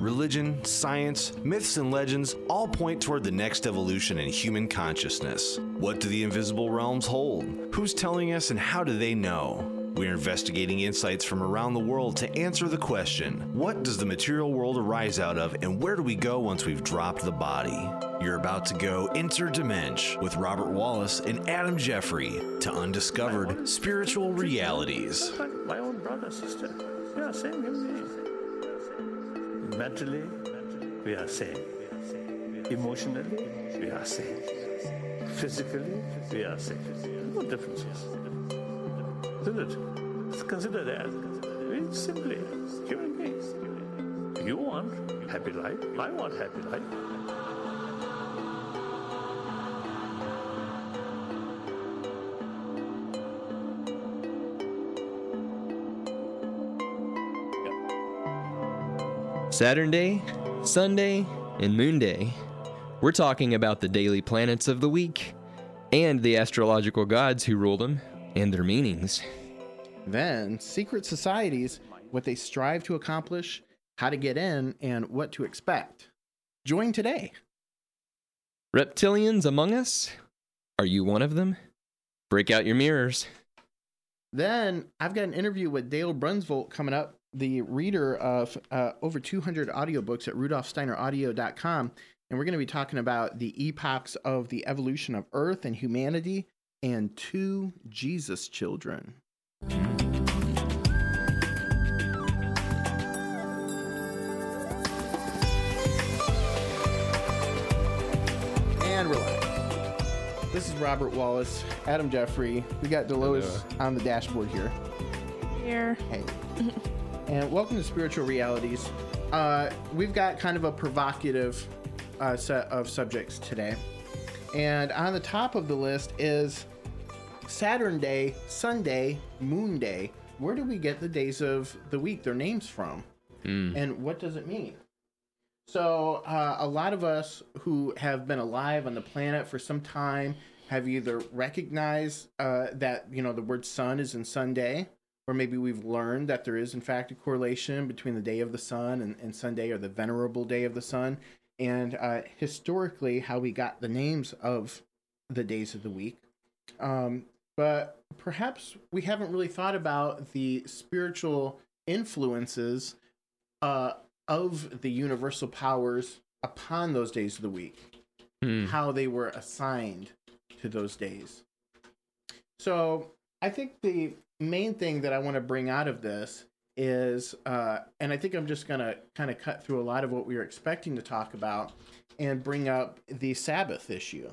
Religion, science, myths, and legends all point toward the next evolution in human consciousness. What do the invisible realms hold? Who's telling us and how do they know? We're investigating insights from around the world to answer the question what does the material world arise out of, and where do we go once we've dropped the body? You're about to go interdimension with Robert Wallace and Adam Jeffrey to undiscovered spiritual realities. My own brother, sister. Yeah, same human. Mentally, we are same. Emotionally, we are same. Physically, we are same. No differences. It's considered as very simply human beings. You want happy life. I want happy life. Saturn Day, Sunday, and Moon Day. We're talking about the daily planets of the week and the astrological gods who rule them and their meanings. Then, secret societies, what they strive to accomplish, how to get in, and what to expect. Join today. Reptilians among us? Are you one of them? Break out your mirrors. Then, I've got an interview with Dale Brunsvold coming up, the reader of uh, over 200 audiobooks at rudolfsteineraudio.com. And we're going to be talking about the epochs of the evolution of Earth and humanity and two Jesus children. And we're live. This is Robert Wallace, Adam Jeffrey. We got Delois on the dashboard here. Here. Hey. and welcome to Spiritual Realities. Uh, we've got kind of a provocative uh, set of subjects today. And on the top of the list is Saturn Day, Sunday, Moon Day. Where do we get the days of the week, their names from? And what does it mean? So, uh, a lot of us who have been alive on the planet for some time have either recognized uh, that, you know, the word sun is in Sunday, or maybe we've learned that there is, in fact, a correlation between the day of the sun and, and Sunday or the venerable day of the sun. And uh, historically, how we got the names of the days of the week. Um, but perhaps we haven't really thought about the spiritual influences uh, of the universal powers upon those days of the week, Hmm. how they were assigned to those days. So I think the main thing that I want to bring out of this is, uh, and I think I'm just going to kind of cut through a lot of what we were expecting to talk about and bring up the Sabbath issue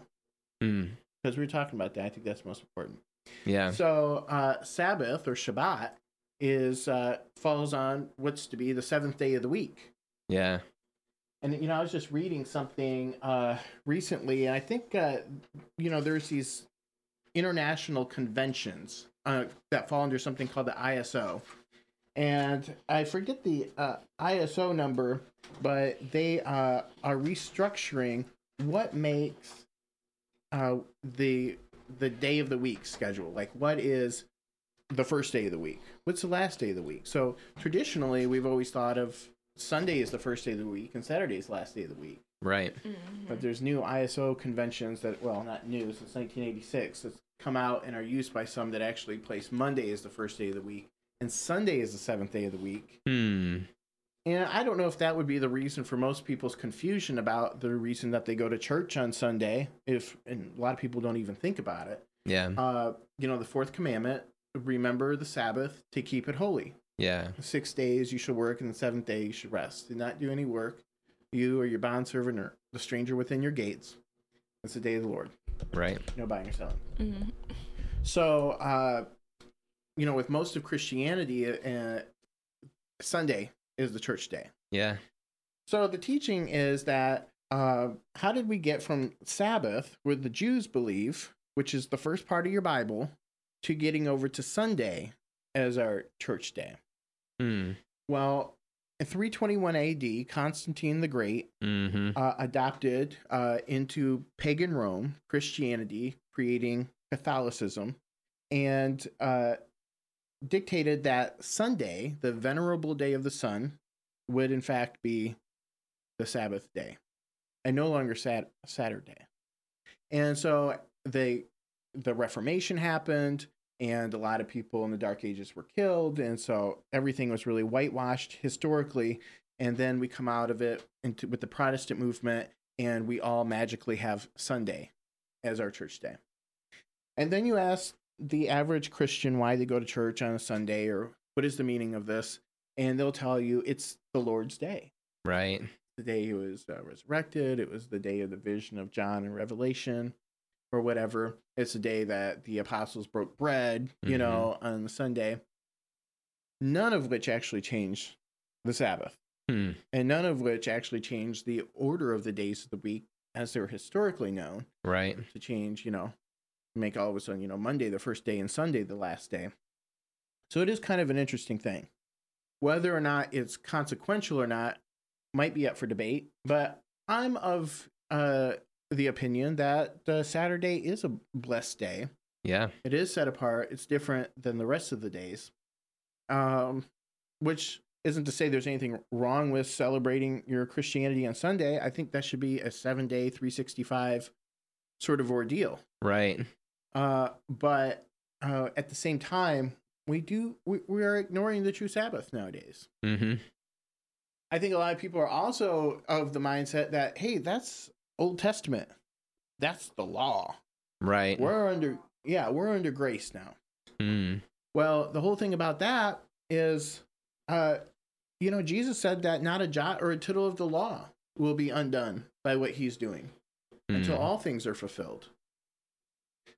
because we were talking about that. I think that's most important. Yeah. So uh, Sabbath or Shabbat is uh, falls on what's to be the seventh day of the week. Yeah. And you know, I was just reading something uh, recently, and I think uh, you know there's these international conventions uh, that fall under something called the ISO, and I forget the uh, ISO number, but they uh, are restructuring what makes uh, the the day of the week schedule. Like, what is the first day of the week? What's the last day of the week? So traditionally, we've always thought of Sunday is the first day of the week and Saturday is the last day of the week. Right. But there's new ISO conventions that, well, not new, since 1986, that's come out and are used by some that actually place Monday as the first day of the week and Sunday is the seventh day of the week. Hmm. And I don't know if that would be the reason for most people's confusion about the reason that they go to church on Sunday. If and a lot of people don't even think about it. Yeah. Uh, you know, the fourth commandment: remember the Sabbath to keep it holy. Yeah. Six days you should work, and the seventh day you should rest. Do not do any work. You or your bondservant or the stranger within your gates. It's the day of the Lord. Right. No buying or selling. Mhm. So, uh, you know, with most of Christianity, uh, Sunday is the church day. Yeah. So the teaching is that uh, how did we get from Sabbath, where the Jews believe, which is the first part of your Bible, to getting over to Sunday as our church day? Hmm. Well, in 321 AD, Constantine the Great Mm-hmm. uh, adopted uh, into pagan Rome Christianity, creating Catholicism. And uh, dictated that Sunday, the venerable day of the sun, would in fact be the Sabbath day and no longer sat- Saturday. And so they the Reformation happened and a lot of people in the Dark Ages were killed and so everything was really whitewashed historically and then we come out of it into with the Protestant movement and we all magically have Sunday as our church day. And then you ask the average Christian why they go to church on a Sunday or what is the meaning of this and they'll tell you it's the Lord's day Right. the day he was uh, resurrected. It was the day of the vision of John and Revelation, or whatever. It's the day that the apostles broke bread, you Mhm. know, on Sunday. None of which actually changed the Sabbath, Hmm. and none of which actually changed the order of the days of the week as they were historically known Right. to change, you know, make all of a sudden, you know, Monday the first day and Sunday the last day. So it is kind of an interesting thing. Whether or not it's consequential or not might be up for debate, but I'm of uh, the opinion that uh, Saturday is a blessed day. Yeah. It is set apart. It's different than the rest of the days. Um, which isn't to say there's anything wrong with celebrating your Christianity on Sunday. I think that should be a seven day, 365 sort of ordeal. Right. Uh, but uh, at the same time, we do we, we are ignoring the true Sabbath nowadays. Mm-hmm. I think a lot of people are also of the mindset that hey, that's Old Testament, that's the law. Right. We're under yeah, we're under grace now. Mm. Well, the whole thing about that is, uh, you know, Jesus said that not a jot or a tittle of the law will be undone by what he's doing until Mm. all things are fulfilled.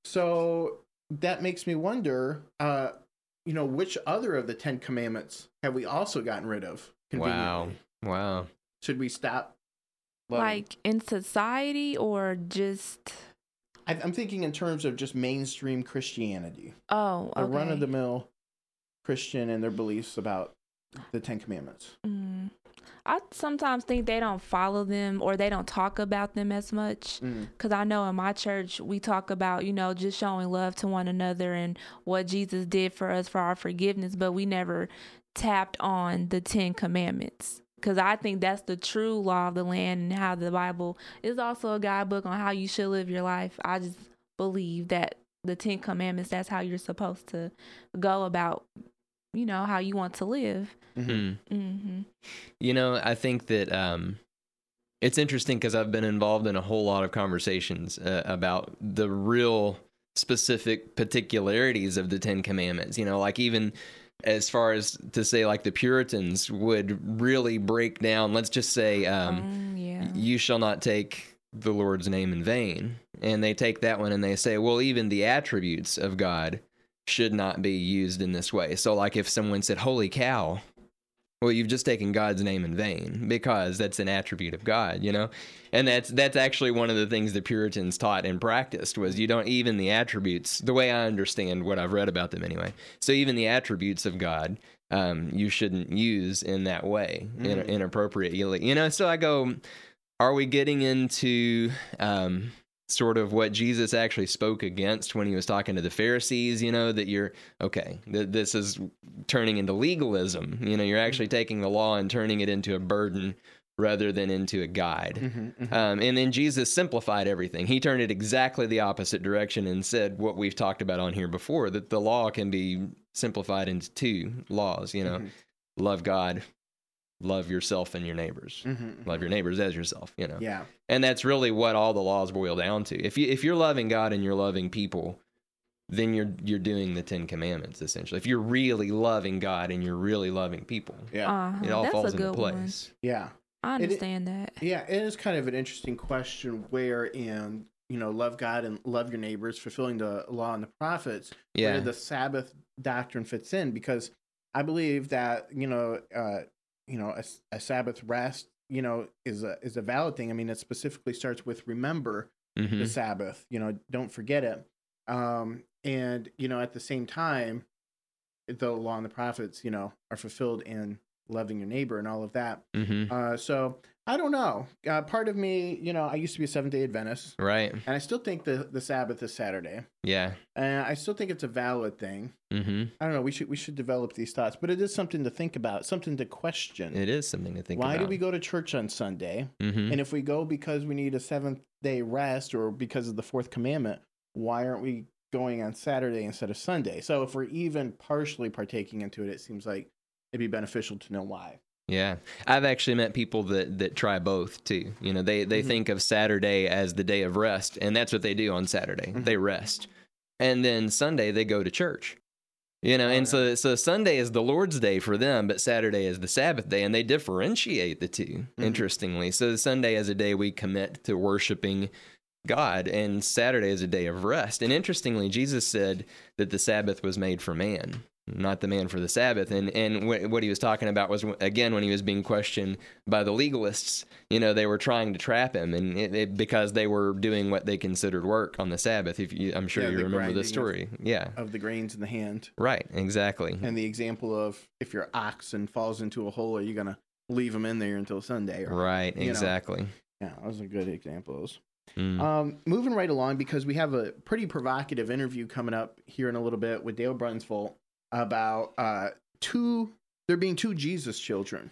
So that makes me wonder, uh, you know, which other of the Ten Commandments have we also gotten rid of? Wow. Wow. Should we stop? loving- Like in society or just I, I'm thinking in terms of just mainstream Christianity, oh a okay. run of the mill Christian and their beliefs about the Ten Commandments. Mm. I sometimes think they don't follow them or they don't talk about them as much. Mm. Because I know in my church, we talk about, you know, just showing love to one another and what Jesus did for us for our forgiveness, but we never tapped on the Ten Commandments. Because I think that's the true law of the land and how the Bible is also a guidebook on how you should live your life. I just believe that the Ten Commandments, that's how you're supposed to go about, you know, how you want to live. Mm. hmm You know, I think that um, it's interesting because I've been involved in a whole lot of conversations uh, about the real specific particularities of the Ten Commandments. You know, like even as far as to say, like the Puritans would really break down, let's just say, um, Um, yeah. you shall not take the Lord's name in vain. And they take that one and they say, well, even the attributes of God should not be used in this way. So, like if someone said, holy cow, well, you've just taken God's name in vain because that's an attribute of God, you know? And that's that's actually one of the things the Puritans taught and practiced was you don't even the attributes, the way I understand what I've read about them anyway. So even the attributes of God, um, you shouldn't use in that way, in, Mm. inappropriately. You know, so I go, are we getting into um, sort of what Jesus actually spoke against when he was talking to the Pharisees? You know, that you're, okay, th- this is turning into legalism. You know, you're actually taking the law and turning it into a burden rather than into a guide. Mhm, mhm. Um, and then Jesus simplified everything. He turned it exactly the opposite direction and said what we've talked about on here before that the law can be simplified into two laws, you know, Mhm. love God, love yourself and your neighbors. Mhm. Love your neighbors as yourself, you know. Yeah. And that's really what all the laws boil down to. If you if you're loving God and you're loving people, then you're you're doing the 10 commandments essentially. If you're really loving God and you're really loving people, Yeah. Uh-huh. it all That's falls a into good one. place. yeah. I It- understand that. Yeah, it is kind of an interesting question where in, you know, love God and love your neighbors, fulfilling the law and the prophets, Yeah. where the Sabbath doctrine fits in because I believe that, you know, uh, you know, a, a Sabbath rest, you know, is a is a valid thing. I mean, it specifically starts with remember Mhm. the Sabbath, you know, don't forget it. Um, and, you know, at the same time, the law and the prophets, you know, are fulfilled in loving your neighbor and all of that. Mm-hmm. Uh, so I don't know. Uh, part of me, you know, I used to be a Seventh Day Adventist, Right. and I still think the the Sabbath is Saturday, Yeah. and I still think it's a valid thing. Mm-hmm. I don't know. We should we should develop these thoughts, but it is something to think about, something to question. It is something to think Why about. do we go to church on Sunday? Mm-hmm. And if we go because we need a seventh day rest or because of the fourth commandment, why aren't we going on Saturday instead of Sunday? So if we're even partially partaking into it, it seems like it'd be beneficial to know why. Yeah, I've actually met people that that try both too. You know, they they Mhm. think of Saturday as the day of rest, and that's what they do on Saturday. Mhm. They rest, and then Sunday they go to church. You know, Oh, and yeah. so so Sunday is the Lord's day for them, but Saturday is the Sabbath day, and they differentiate the 2 Mhm. Interestingly, so Sunday is a day we commit to worshiping God, and Saturday is a day of rest. And interestingly, Jesus said that the Sabbath was made for man, not the man for the Sabbath. And and wh- what he was talking about was again when he was being questioned by the legalists. You know, they were trying to trap him, and it, it, because they were doing what they considered work on the Sabbath. If you, I'm sure Yeah, you remember the of- story. yeah, Of the grains in the hand. right, exactly. And the example of if your oxen falls into a hole, are you going to leave them in there until Sunday? Or, Right, you know. exactly. Yeah, those are good examples. Mm. Um, moving right along because we have a pretty provocative interview coming up here in a little bit with Dale Brunsvold about uh, two there being two Jesus children.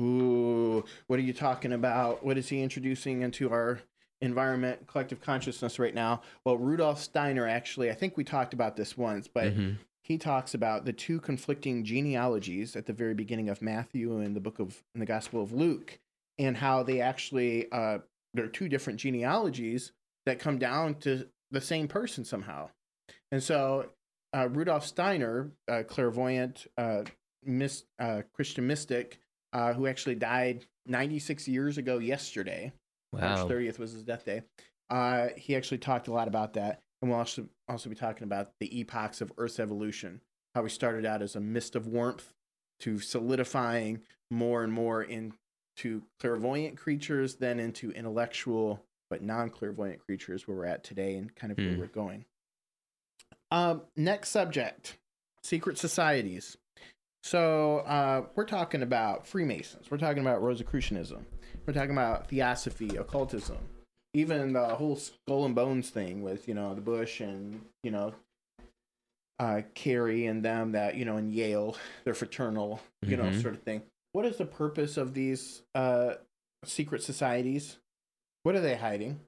Ooh, what are you talking about? What is he introducing into our environment, collective consciousness right now? Well, Rudolf Steiner actually, I think we talked about this once, but Mhm. he talks about the two conflicting genealogies at the very beginning of Matthew and the book of in the Gospel of Luke, and how they actually uh, there are two different genealogies that come down to the same person somehow. And so uh, Rudolf Steiner, a clairvoyant uh, mis- uh, Christian mystic, uh, who actually died 96 years ago yesterday, March 30th was his death day. Uh, he actually talked a lot about that. And we'll also, also be talking about the epochs of Earth's evolution, how we started out as a mist of warmth to solidifying more and more into clairvoyant creatures, then into intellectual but non clairvoyant creatures where we're at today and kind of where Hmm. we're going. Um, next subject secret societies. So uh, we're talking about Freemasons. We're talking about Rosicrucianism. We're talking about theosophy, occultism, even the whole skull and bones thing with you know the Bush and you know uh, Kerry and them that you know in Yale, they're fraternal, you know, Mhm. sort of thing. What is the purpose of these uh, secret societies? What are they hiding?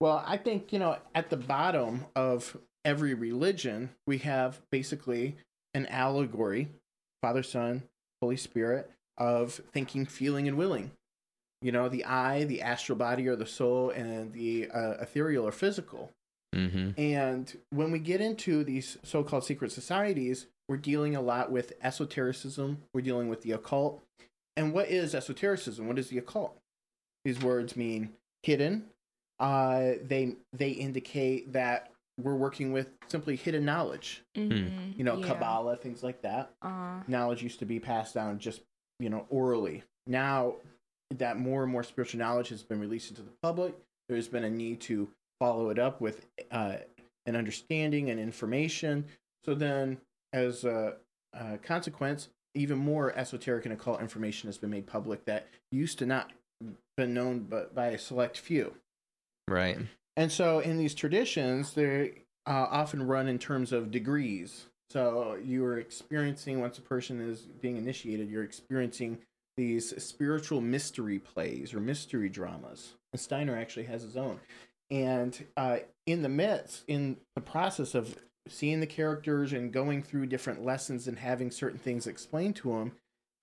Well, I think you know at the bottom of every religion we have basically an allegory, Father, Son, Holy Spirit of thinking, feeling, and willing. You know the eye the astral body or the soul and the uh, ethereal or physical. Mm-hmm. and when we get into these so-called secret societies we're dealing a lot with esotericism we're dealing with the occult. And what is esotericism? What is the occult? These words mean hidden. Uh, they they indicate that we're working with simply hidden knowledge. Mhm, you know yeah. kabbalah things like that. Uh, knowledge used to be passed down just you know orally. Now that more and more spiritual knowledge has been released into the public there's been a need to follow it up with uh, an understanding and information. So then as a, a consequence even more esoteric and occult information has been made public that used to not been known but by a select few. Right. And so in these traditions, they uh, often run in terms of degrees. So you are experiencing, once a person is being initiated, you're experiencing these spiritual mystery plays or mystery dramas. And Steiner actually has his own. And uh, in the midst, in the process of seeing the characters and going through different lessons and having certain things explained to them,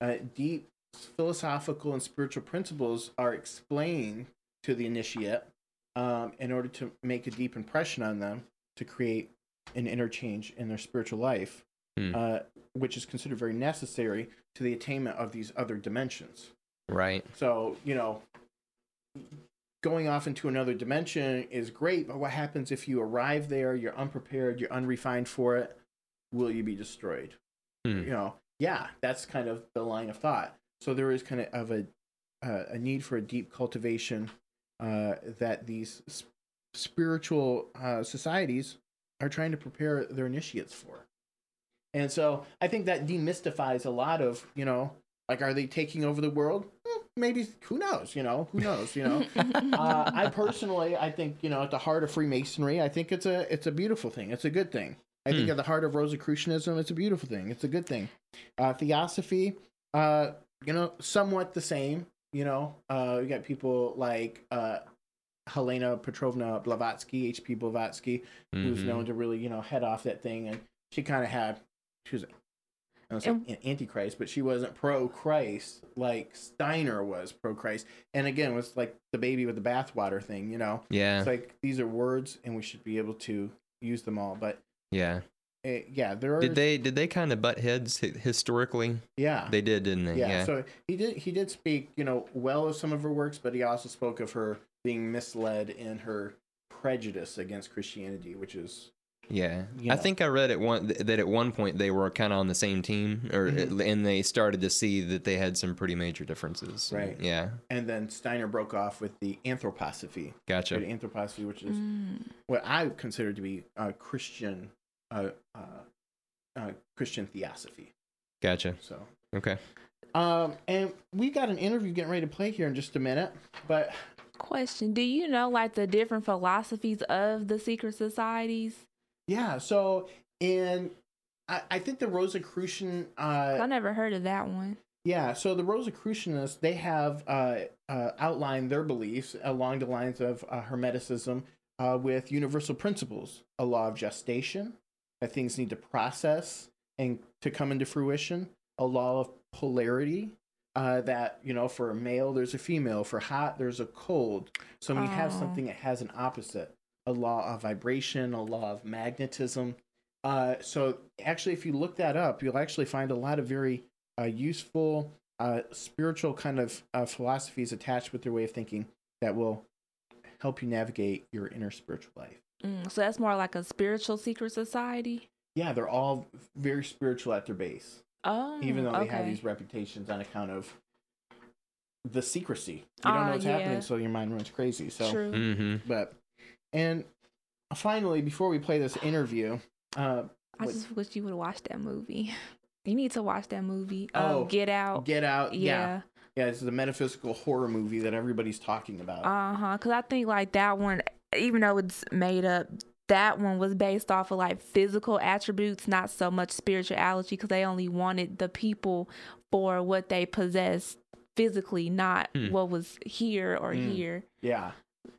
uh, deep philosophical and spiritual principles are explained to the initiate um, in order to make a deep impression on them to create an interchange in their spiritual life, Hmm. uh, which is considered very necessary to the attainment of these other dimensions. Right. So, you know, going off into another dimension is great, but what happens if you arrive there, you're unprepared, you're unrefined for it? Will you be destroyed? Hmm. You know, yeah, that's kind of the line of thought. So there is kind of, of a uh, a need for a deep cultivation uh, that these s- spiritual uh, societies are trying to prepare their initiates for. And so I think that demystifies a lot of, you know, Like, are they taking over the world? Hmm, Maybe. Who knows? You know, who knows? You know. uh, I personally, I think you know, at the heart of Freemasonry, I think it's a it's a beautiful thing. It's a good thing. I think Hmm. at the heart of Rosicrucianism, it's a beautiful thing. It's a good thing. Uh, Theosophy, uh, you know, somewhat the same. You know, uh, you got people like uh, Helena Petrovna Blavatsky, H.P. Blavatsky, who's Mhm. known to really, you know, head off that thing. And she kind of had, she was, I don't say an antichrist, but she wasn't pro Christ like Steiner was pro Christ. And again, it was like the baby with the bathwater thing, you know? Yeah. It's like these are words and we should be able to use them all. But yeah. Uh, yeah, there are. Did they did they kind of butt heads historically? Yeah. They did, didn't they? yeah, So he did. He did speak, you know, well of some of her works, but he also spoke of her being misled in her prejudice against Christianity, which is Yeah, you I think I read at one that at one point they were kind of on the same team, or Mhm. and they started to see that they had some pretty major differences. Right. Yeah. and then Steiner broke off with the anthroposophy, Gotcha. the anthroposophy, which is Mm. what I consider to be a Christian, uh, uh, uh, Christian theosophy. Gotcha. So, Okay. um, and we got an interview getting ready to play here in just a minute, but Question: Do you know like the different philosophies of the secret societies? yeah, so in I, I think the Rosicrucian, uh, I never heard of that one. Yeah, so the Rosicrucianists they have uh, uh, outlined their beliefs along the lines of uh, Hermeticism uh, with universal principles: a law of gestation, that things need to process and to come into fruition; a law of polarity, uh, that you know, for a male there's a female, for hot there's a cold. So when you have Oh. something that has an opposite, a law of vibration, a law of magnetism. Uh, so actually, if you look that up, you'll actually find a lot of very uh, useful uh, spiritual kind of uh, philosophies attached with their way of thinking that will help you navigate your inner spiritual life. Mm, so that's more like a spiritual secret society. Yeah, they're all very spiritual at their base, Oh, even though they have these reputations on account of the secrecy. You don't Ah, know what's yeah. happening, so your mind runs crazy. So, True. Mm-hmm. but and finally, before we play this interview, uh, I what- just wish you would watch that movie. You need to watch that movie. Um, Oh, Get Out. Get Out. Yeah, yeah. yeah, it's the metaphysical horror movie that everybody's talking about. Uh huh. Because I think like that one, even though it's made up, that one was based off of like physical attributes, not so much spirituality. Because they only wanted the people for what they possessed physically, not Hmm. what was here or Mm. here. yeah,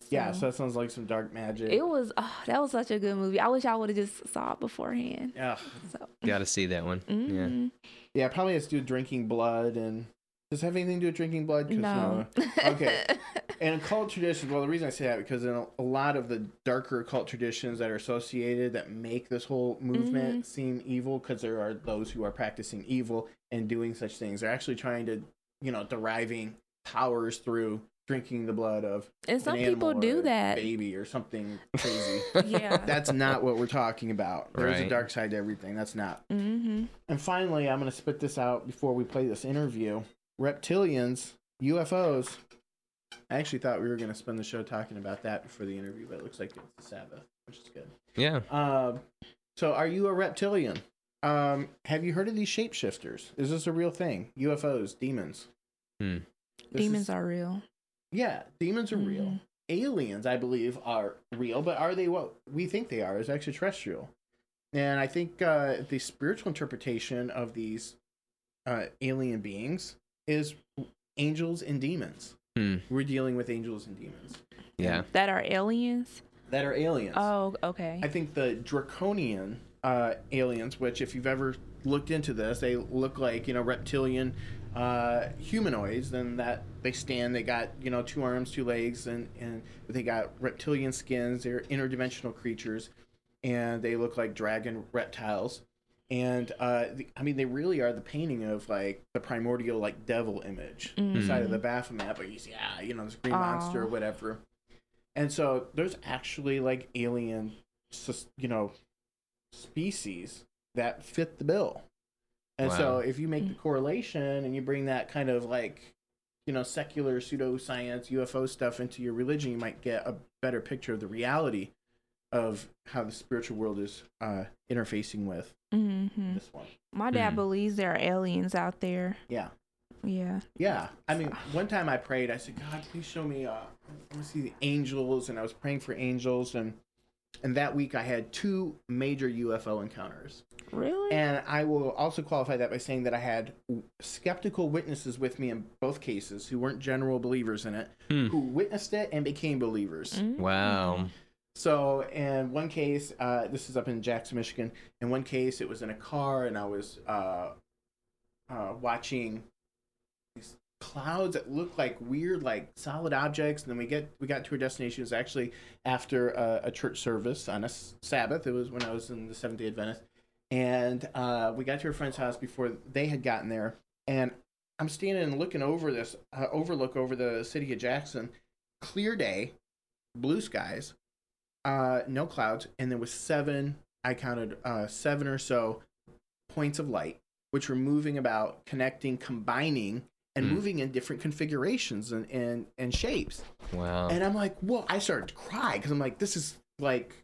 yeah. So that sounds like some dark magic. it was. Oh, that was such a good movie. I wish I would have just saw it beforehand. yeah. So. Got to see that one. Yeah. mhm. Yeah, it probably has to do drinking blood and does it have anything to do with drinking blood? No. uh, okay. and occult traditions, well, the reason I say that because in a, a lot of the darker occult traditions that are associated that make this whole movement seem evil, because there are those who are practicing evil and doing such things. They're actually trying to, you know, deriving powers through drinking the blood of and an some people do that. baby or something crazy. Yeah. That's not what we're talking about. There's a dark side to everything. That's not. mm-hmm. And finally, I'm going to spit this out before we play this interview. Reptilians, UFOs. I actually thought we were going to spend the show talking about that before the interview, but it looks like it's the Sabbath, which is good. Yeah. Um, so, are you a reptilian? Um, have you heard of these shapeshifters? Is this a real thing? UFOs, demons. Hmm. Demons is- are real. Yeah, demons are real. Mhm. Aliens, I believe, are real, but are they what we think they are? Is extraterrestrial. And I think uh, the spiritual interpretation of these uh, alien beings is angels and demons. Hmm. We're dealing with angels and demons Yeah. That are aliens. that are aliens. Oh, okay. I think the draconian uh, aliens, which if you've ever looked into this, they look like you know reptilian uh, humanoids. Then that they stand, they got you know two arms, two legs, and and they got reptilian skins. They're interdimensional creatures, and they look like dragon reptiles. And uh, the, I mean, they really are the painting of like the primordial like devil image inside of the Baphomet. But you see, ah, you know, this green monster or whatever. And so there's actually like alien, sus- you know, species that fit the bill. And so if you make the correlation and you bring that kind of like, you know, secular pseudoscience, UFO stuff into your religion, you might get a better picture of the reality of how the spiritual world is uh, interfacing with hmm this one. My dad Hmm. believes there are aliens out there. Yeah. Yeah. Yeah, I mean, one time I prayed. I said, "God, please show me. Uh, I want to see the angels," and I was praying for angels, and and that week I had two major UFO encounters. Really? And I will also qualify that by saying that I had skeptical witnesses with me in both cases who weren't general believers in it, Hmm. who witnessed it and became believers. Mm. Wow. So, in one case, uh, this is up in Jackson, Michigan. In one case, it was in a car, and I was uh, uh, watching these clouds that looked like weird, like solid objects. And then we get we got to our destination. It was actually after a, a church service on a Sabbath. It was when I was in the Seventh Day Adventist, and uh, we got to a friend's house before they had gotten there. And I'm standing and looking over this uh, overlook over the city of Jackson. Clear day, blue skies uh no clouds and there was seven i counted uh seven or so points of light which were moving about connecting combining and Hmm. moving in different configurations and and, and shapes Wow. and i'm like whoa i started to cry because i'm like this is like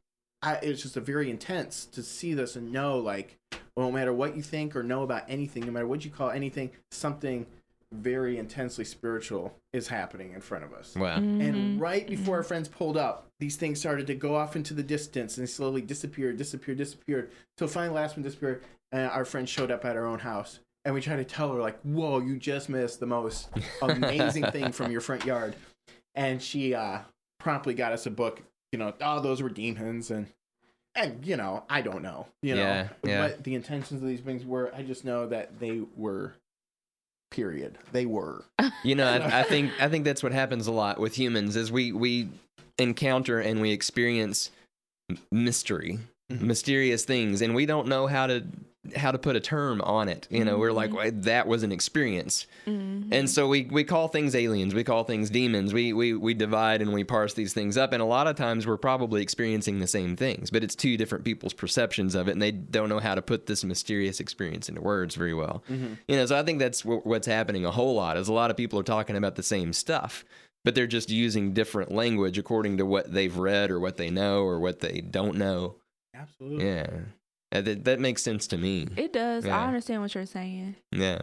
I, it's just a very intense to see this and know like well, no matter what you think or know about anything no matter what you call anything something very intensely spiritual is happening in front of us wow. Mm-hmm. and right before our friends pulled up, these things started to go off into the distance and they slowly disappeared, disappeared, disappeared. Till finally, last one disappeared, and our friend showed up at our own house. And we tried to tell her, like, whoa, you just missed the most amazing thing from your front yard. And she uh, promptly got us a book, you know, oh, those were demons. And, and you know, I don't know, you know, Yeah, yeah. what the intentions of these things were. I just know that they were, period. They were. You know, I, I think I think that's what happens a lot with humans is we we encounter and we experience m- mystery, Mhm. mysterious things, and we don't know how to how to put a term on it. You know, we're like, "Well, that was an experience, Mhm. and so we we call things aliens, we call things demons. We we we divide and we parse these things up, and a lot of times we're probably experiencing the same things, but it's two different people's perceptions of it, and they don't know how to put this mysterious experience into words very well. You know, so I think that's wh- what's happening a whole lot. Is a lot of people are talking about the same stuff, but they're just using different language according to what they've read or what they know or what they don't know. Absolutely. Yeah, that that makes sense to me. It does. Yeah. I understand what you're saying. Yeah,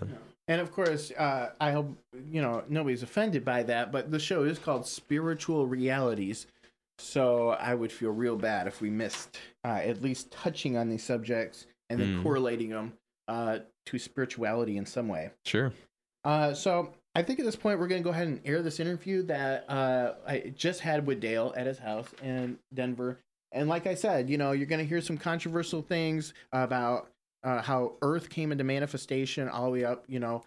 And of course, uh, I hope you know nobody's offended by that, but the show is called Spiritual Realities, so I would feel real bad if we missed uh, at least touching on these subjects and then Mm. correlating them uh, to spirituality in some way. sure. Uh, so I think at this point we're going to go ahead and air this interview that uh, I just had with Dale at his house in Denver. And like I said, you know, you're going to hear some controversial things about uh, how Earth came into manifestation all the way up. You know,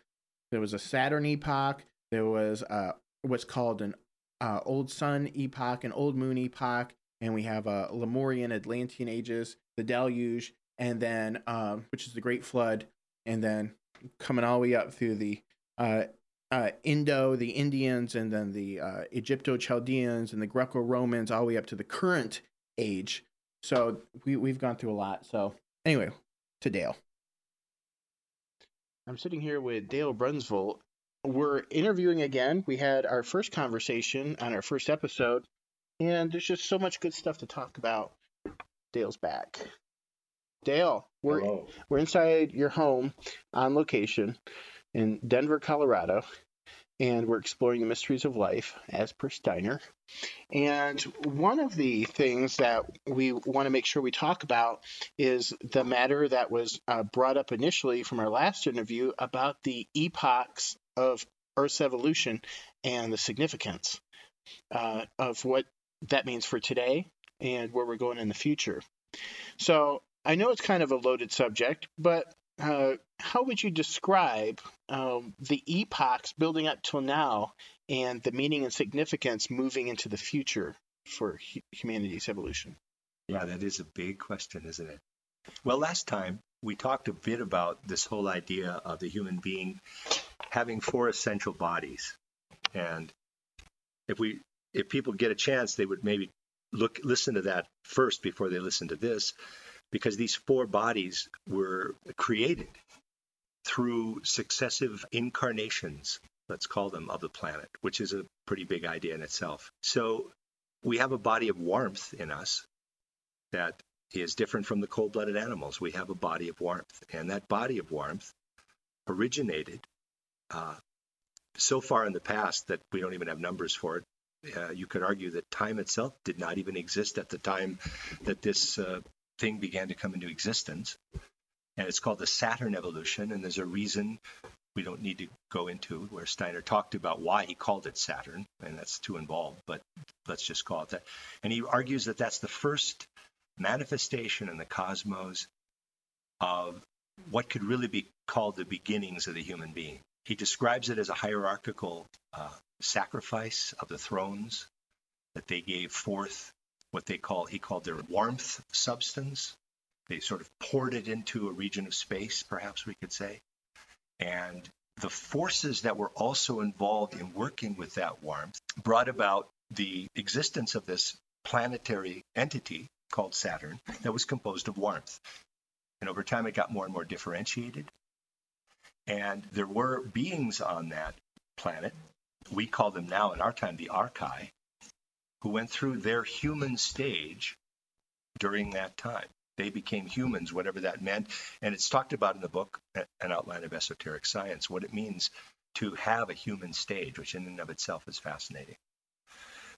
there was a Saturn epoch. There was uh, what's called an uh, Old Sun epoch, an Old Moon epoch, and we have a Lemurian, Atlantean ages, the Deluge, and then um, which is the Great Flood, and then coming all the way up through the uh, uh, Indo, the Indians, and then the uh, Egypto Chaldeans and the Greco Romans, all the way up to the current age. So we, we've gone through a lot. So, anyway, to Dale. I'm sitting here with Dale Brunsvold. We're interviewing again. We had our first conversation on our first episode, and there's just so much good stuff to talk about. Dale's back. Dale, we're Hello. we're inside your home on location in Denver, Colorado, and we're exploring the mysteries of life as per Steiner. And one of the things that we want to make sure we talk about is the matter that was uh, brought up initially from our last interview about the epochs of Earth's evolution and the significance uh, of what that means for today and where we're going in the future. So I know it's kind of a loaded subject, but uh, how would you describe um, the epochs building up till now and the meaning and significance moving into the future for hu- humanity's evolution? Yeah, that is a big question, isn't it? Well, last time we talked a bit about this whole idea of the human being having four essential bodies. And if we if people get a chance, they would maybe look listen to that first before they listen to this because these four bodies were created through successive incarnations, let's call them, of the planet, which is a pretty big idea in itself. So we have a body of warmth in us that is different from the cold blooded animals. We have a body of warmth, and that body of warmth originated uh, so far in the past that we don't even have numbers for it. Uh, you could argue that time itself did not even exist at the time that this uh, thing began to come into existence. And it's called the Saturn evolution. And there's a reason we don't need to go into where Steiner talked about why he called it Saturn. And that's too involved, but let's just call it that. And he argues that that's the first manifestation in the cosmos of what could really be called the beginnings of the human being. He describes it as a hierarchical uh, sacrifice of the thrones that they gave forth what they call he called their warmth substance. They sort of poured it into a region of space, perhaps we could say. And the forces that were also involved in working with that warmth brought about the existence of this planetary entity called Saturn that was composed of warmth. And over time, it got more and more differentiated. And there were beings on that planet. We call them now in our time the Archai, who went through their human stage during that time. They became humans, whatever that meant. And it's talked about in the book, An Outline of Esoteric Science, what it means to have a human stage, which in and of itself is fascinating.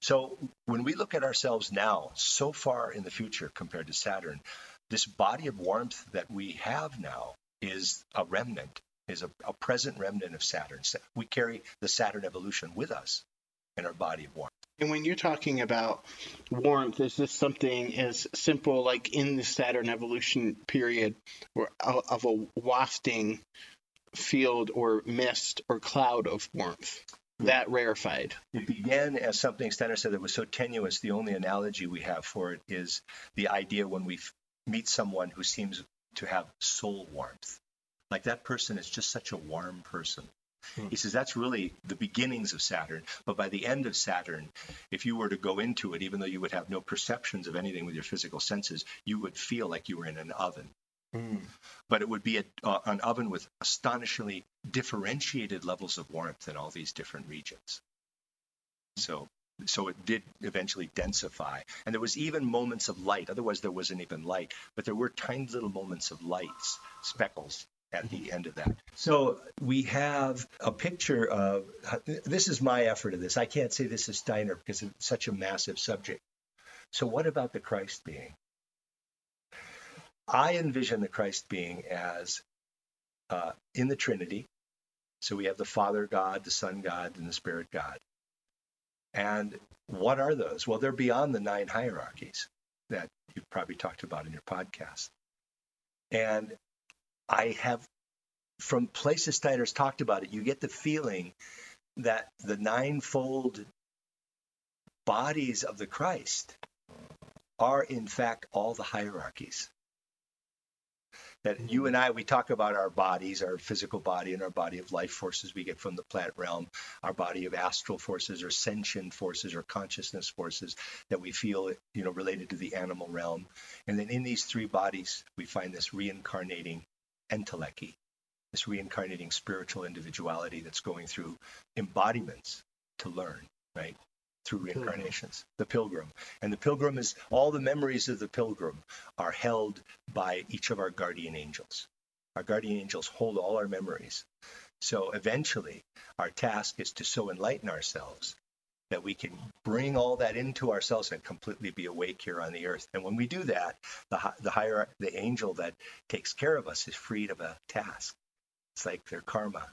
So when we look at ourselves now, so far in the future compared to Saturn, this body of warmth that we have now is a remnant, is a, a present remnant of Saturn. We carry the Saturn evolution with us in our body of warmth. And when you're talking about warmth, is this something as simple like in the Saturn evolution period of a wafting field or mist or cloud of warmth? Hmm. That rarefied. It began as something Steiner said that was so tenuous. The only analogy we have for it is the idea when we meet someone who seems to have soul warmth. Like that person is just such a warm person. Hmm. He says that's really the beginnings of Saturn. But by the end of Saturn, if you were to go into it, even though you would have no perceptions of anything with your physical senses, you would feel like you were in an oven. Hmm. But it would be a, uh, an oven with astonishingly differentiated levels of warmth in all these different regions. So so it did eventually densify. And there was even moments of light. Otherwise, there wasn't even light. But there were tiny little moments of lights, speckles at the end of that. So we have a picture of this is my effort of this. I can't say this is Steiner because it's such a massive subject. So what about the Christ being? I envision the Christ being as uh, in the Trinity. So we have the Father God, the Son God, and the Spirit God. And what are those? Well, they're beyond the nine hierarchies that you've probably talked about in your podcast. And I have, from places Steiner's talked about it, you get the feeling that the ninefold bodies of the Christ are, in fact, all the hierarchies that you and I, we talk about our bodies, our physical body, and our body of life forces we get from the plant realm, our body of astral forces or sentient forces or consciousness forces that we feel, you know, related to the animal realm. And then in these three bodies, we find this reincarnating entelechy, this reincarnating spiritual individuality that's going through embodiments to learn, right? through reincarnations, the pilgrim. And the pilgrim is all the memories of the pilgrim are held by each of our guardian angels. Our guardian angels hold all our memories. So eventually, our task is to so enlighten ourselves that we can bring all that into ourselves and completely be awake here on the earth. And when we do that, the, the higher the angel that takes care of us is freed of a task. It's like their karma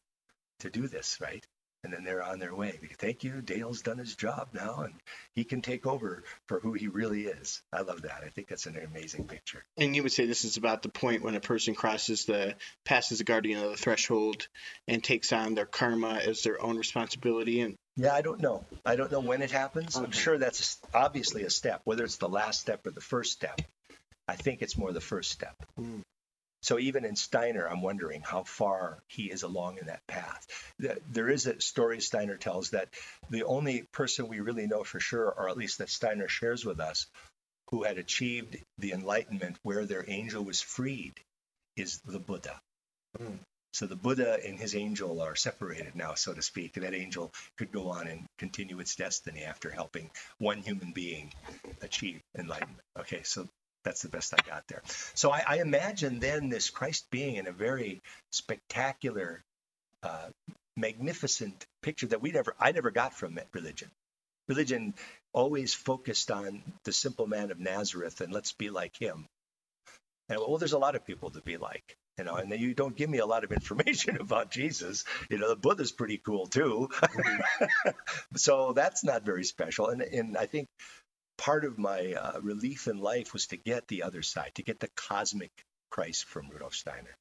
to do this, right? and then they're on their way. Thank you. Dale's done his job now, and he can take over for who he really is. I love that. I think that's an amazing picture. And you would say this is about the point when a person crosses the passes the guardian of the threshold and takes on their karma as their own responsibility. And yeah, I don't know. I don't know when it happens. Okay. I'm sure that's obviously a step, whether it's the last step or the first step. I think it's more the first step. Mm. So even in Steiner, I'm wondering how far he is along in that path. There is a story Steiner tells that the only person we really know for sure, or at least that Steiner shares with us, who had achieved the enlightenment where their angel was freed, is the Buddha. Mm. So the Buddha and his angel are separated now, so to speak. And that angel could go on and continue its destiny after helping one human being achieve enlightenment. Okay, so that's the best I got there. So I, I imagine then this Christ being in a very spectacular uh, magnificent picture that we never, I never got from religion. Religion always focused on the simple man of Nazareth and let's be like him. And well, there's a lot of people to be like, you know, and you don't give me a lot of information about Jesus. You know, the Buddha's pretty cool too. so that's not very special. And, and I think part of my uh, relief in life was to get the other side, to get the cosmic Christ from Rudolf Steiner.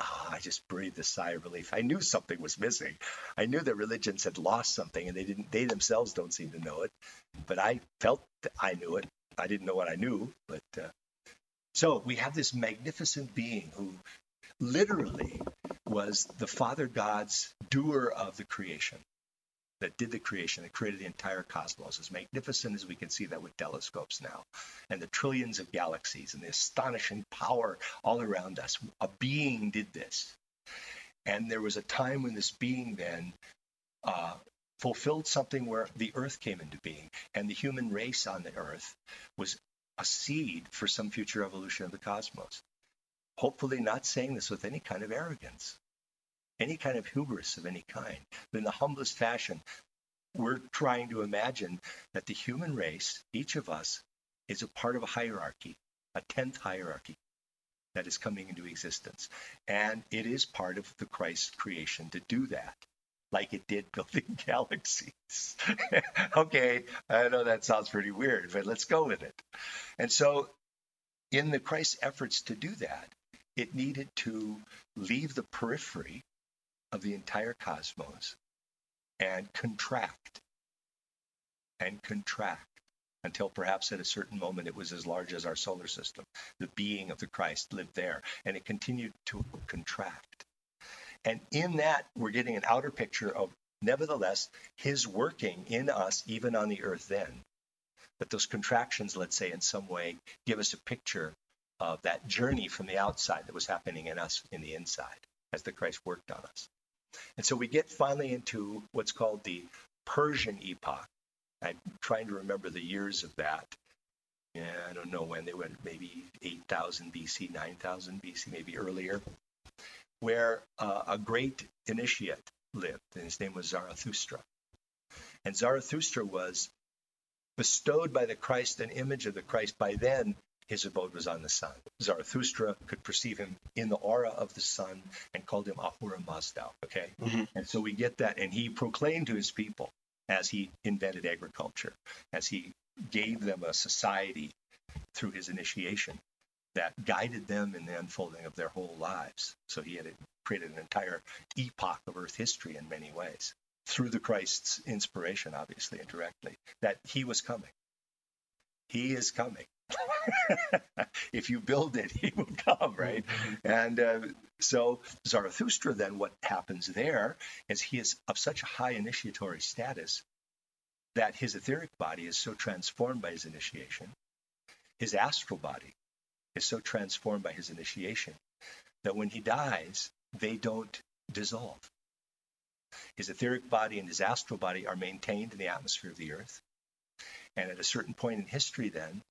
Oh, I just breathed a sigh of relief. I knew something was missing. I knew that religions had lost something, and they didn't. They themselves don't seem to know it. But I felt I knew it. I didn't know what I knew, but uh, so we have this magnificent being who literally was the Father God's doer of the creation that did the creation, that created the entire cosmos, as magnificent as we can see that with telescopes now, and the trillions of galaxies and the astonishing power all around us. A being did this. And there was a time when this being then uh, fulfilled something where the earth came into being, and the human race on the earth was a seed for some future evolution of the cosmos. Hopefully, not saying this with any kind of arrogance any kind of hubris of any kind. But in the humblest fashion, we're trying to imagine that the human race, each of us, is a part of a hierarchy, a tenth hierarchy that is coming into existence. And it is part of the Christ creation to do that, like it did building galaxies. okay, I know that sounds pretty weird, but let's go with it. And so, in the Christ's efforts to do that, it needed to leave the periphery of the entire cosmos and contract and contract until perhaps at a certain moment it was as large as our solar system. The being of the Christ lived there and it continued to contract. And in that, we're getting an outer picture of, nevertheless, his working in us, even on the earth then. But those contractions, let's say, in some way, give us a picture of that journey from the outside that was happening in us in the inside as the Christ worked on us. And so we get finally into what's called the Persian epoch. I'm trying to remember the years of that. Yeah, I don't know when they went, maybe 8000 BC, 9000 BC, maybe earlier, where uh, a great initiate lived, and his name was Zarathustra. And Zarathustra was bestowed by the Christ, an image of the Christ. By then, his abode was on the sun. Zarathustra could perceive him in the aura of the sun and called him Ahura Mazda. Okay, mm-hmm. and so we get that, and he proclaimed to his people as he invented agriculture, as he gave them a society through his initiation that guided them in the unfolding of their whole lives. So he had created an entire epoch of Earth history in many ways through the Christ's inspiration, obviously, indirectly, that he was coming. He is coming. if you build it, he will come, right? And uh, so Zarathustra, then what happens there is he is of such a high initiatory status that his etheric body is so transformed by his initiation, his astral body is so transformed by his initiation that when he dies, they don't dissolve. His etheric body and his astral body are maintained in the atmosphere of the earth. And at a certain point in history, then,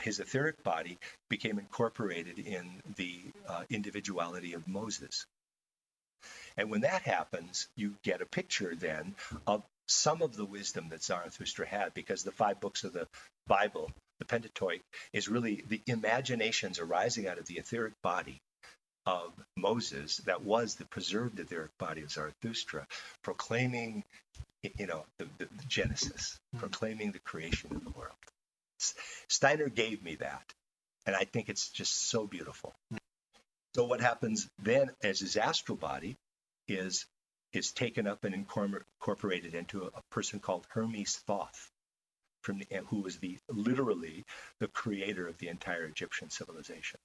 his etheric body became incorporated in the uh, individuality of Moses. And when that happens, you get a picture then of some of the wisdom that Zarathustra had, because the five books of the Bible, the Pentateuch, is really the imaginations arising out of the etheric body of Moses that was the preserved etheric body of Zarathustra, proclaiming, you know, the, the, the Genesis, proclaiming the creation of the world. Steiner gave me that. And I think it's just so beautiful. So what happens then as his astral body is is taken up and incorporated into a, a person called Hermes Thoth, from the, who was the literally the creator of the entire Egyptian civilization.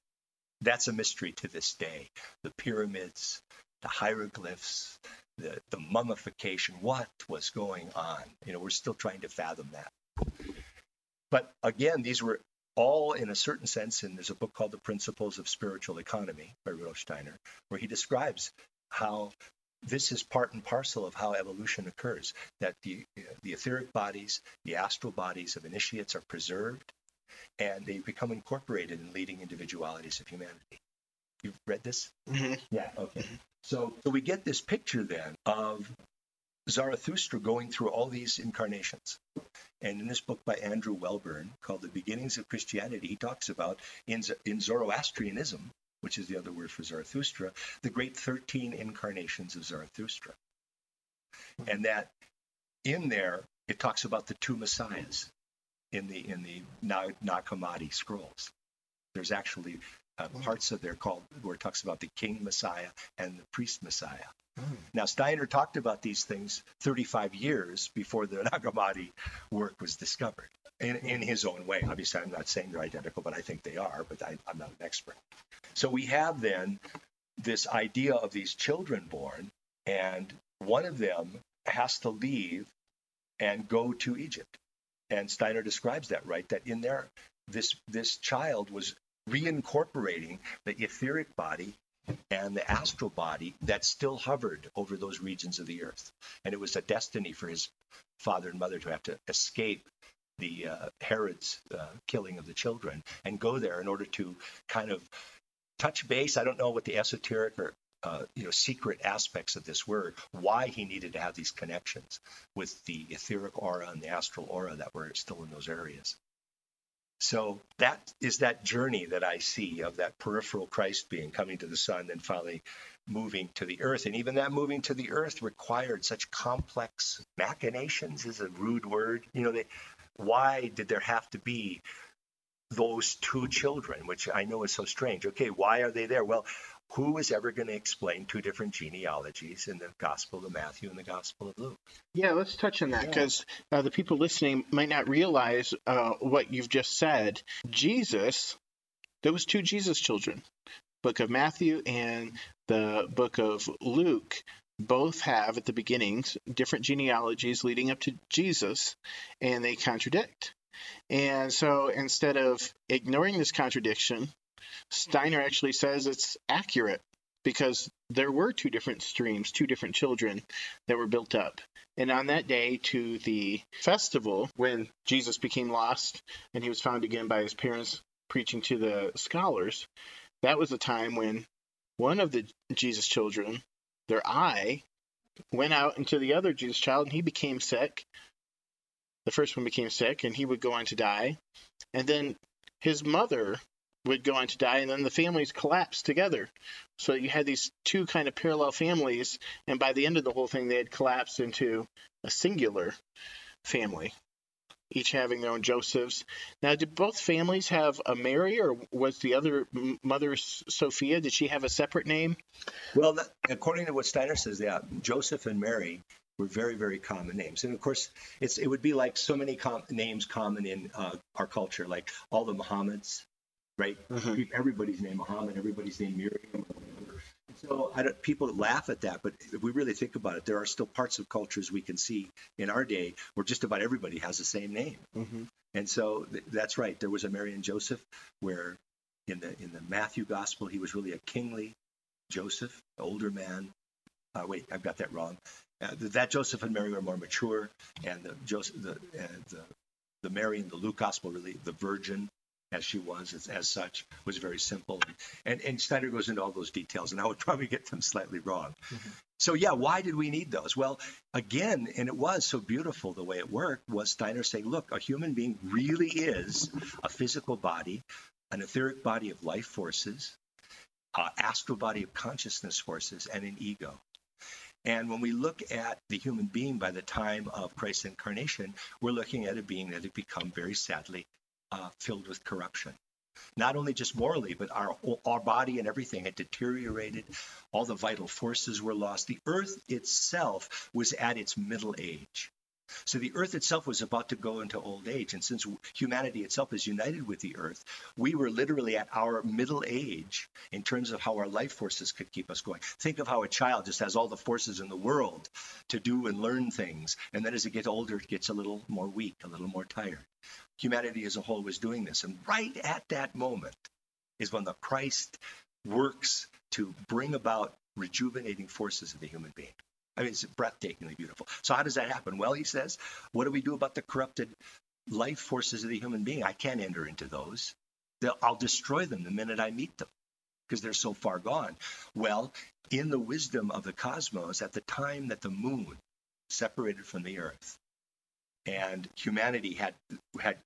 That's a mystery to this day. The pyramids, the hieroglyphs, the, the mummification, what was going on? You know, we're still trying to fathom that. But again, these were all in a certain sense, and there's a book called The Principles of Spiritual Economy by Rudolf Steiner, where he describes how this is part and parcel of how evolution occurs, that the, the etheric bodies, the astral bodies of initiates are preserved, and they become incorporated in leading individualities of humanity. You've read this? Mhm. Yeah. Okay. So, so we get this picture then of Zarathustra going through all these incarnations. And in this book by Andrew Welburn called The Beginnings of Christianity, he talks about in, in Zoroastrianism, which is the other word for Zarathustra, the great 13 incarnations of Zarathustra. And that in there, it talks about the two messiahs in the in the Na- Nag Hammadi scrolls. There's actually uh, parts of there called where it talks about the king messiah and the priest messiah. Mm. Now Steiner talked about these things 35 years before the Nag Hammadi work was discovered. In, in mm. his own way. Obviously, I'm not saying they're identical, but I think they are, but I, I'm not an expert. So we have then this idea of these children born, and one of them has to leave and go to Egypt. And Steiner describes that, right? That in there, this this child was reincorporating the etheric body and the astral body that still hovered over those regions of the earth. And it was a destiny for his father and mother to have to escape the uh, Herod's uh, killing of the children and go there in order to kind of touch base. I don't know what the esoteric or uh, you know secret aspects of this were. Why he needed to have these connections with the etheric aura and the astral aura that were still in those areas. So that is that journey that I see of that peripheral Christ being coming to the sun and finally moving to the earth. And even that moving to the earth required such complex machinations is a rude word. You know, they, why did there have to be those two children, which I know is so strange? Okay, why are they there? Well, who is ever going to explain two different genealogies in the Gospel of Matthew and the Gospel of Luke? Yeah, let's touch on that because uh, the people listening might not realize uh, what you've just said. Jesus, there was two Jesus children, book of Matthew and the book of Luke. Both have at the beginnings different genealogies leading up to Jesus, and they contradict. And so instead of ignoring this contradiction, Steiner actually says it's accurate because there were two different streams, two different children that were built up. And on that day, to the festival, when Jesus became lost and he was found again by his parents preaching to the scholars, that was the time when one of the Jesus children, their eye, went out into the other Jesus child and he became sick. The first one became sick and he would go on to die. And then his mother would go on to die, and then the families collapsed together. So you had these two kind of parallel families, and by the end of the whole thing, they had collapsed into a singular family, each having their own Josephs. Now, did both families have a Mary, or was the other mother Sophia? Did she have a separate name? Well, according to what Steiner says, yeah, Joseph and Mary were very, very common names. And of course, it's it would be like so many com- names common in uh, our culture, like all the Muhammads, right? Everybody's named Muhammad, everybody's named Miriam. So I don't, people laugh at that, but if we really think about it, there are still parts of cultures we can see in our day where just about everybody has the same name. And so th- that's right. There was a Mary and Joseph, where in the in the Matthew Gospel he was really a kingly Joseph, older man. Uh, wait, I've got that wrong. Uh, that Joseph and Mary were more mature, and the Joseph, the, uh, the the Mary in the Luke Gospel, really the virgin as she was as, as such, was very simple. And, and Steiner goes into all those details, and I would probably get them slightly wrong. So yeah, why did we need those? Well, again, and it was so beautiful the way it worked was Steiner saying, look, a human being really is a physical body, an etheric body of life forces, uh, astral body of consciousness forces, and an ego. And when we look at the human being by the time of Christ's incarnation, we're looking at a being that had become very sadly uh, filled with corruption. Not only just morally, but our our body and everything had deteriorated. All the vital forces were lost. The earth itself was at its middle age. So the earth itself was about to go into old age. And since humanity itself is united with the earth, we were literally at our middle age in terms of how our life forces could keep us going. Think of how a child just has all the forces in the world to do and learn things. And then as it gets older, it gets a little more weak, a little more tired. Humanity as a whole was doing this. And right at that moment is when the Christ works to bring about rejuvenating forces of the human being. I mean, it's breathtakingly beautiful. So, how does that happen? Well, he says, what do we do about the corrupted life forces of the human being? I can't enter into those. They'll, I'll destroy them the minute I meet them. because they're so far gone. Well, in the wisdom of the cosmos, at the time that the moon separated from the earth and humanity had had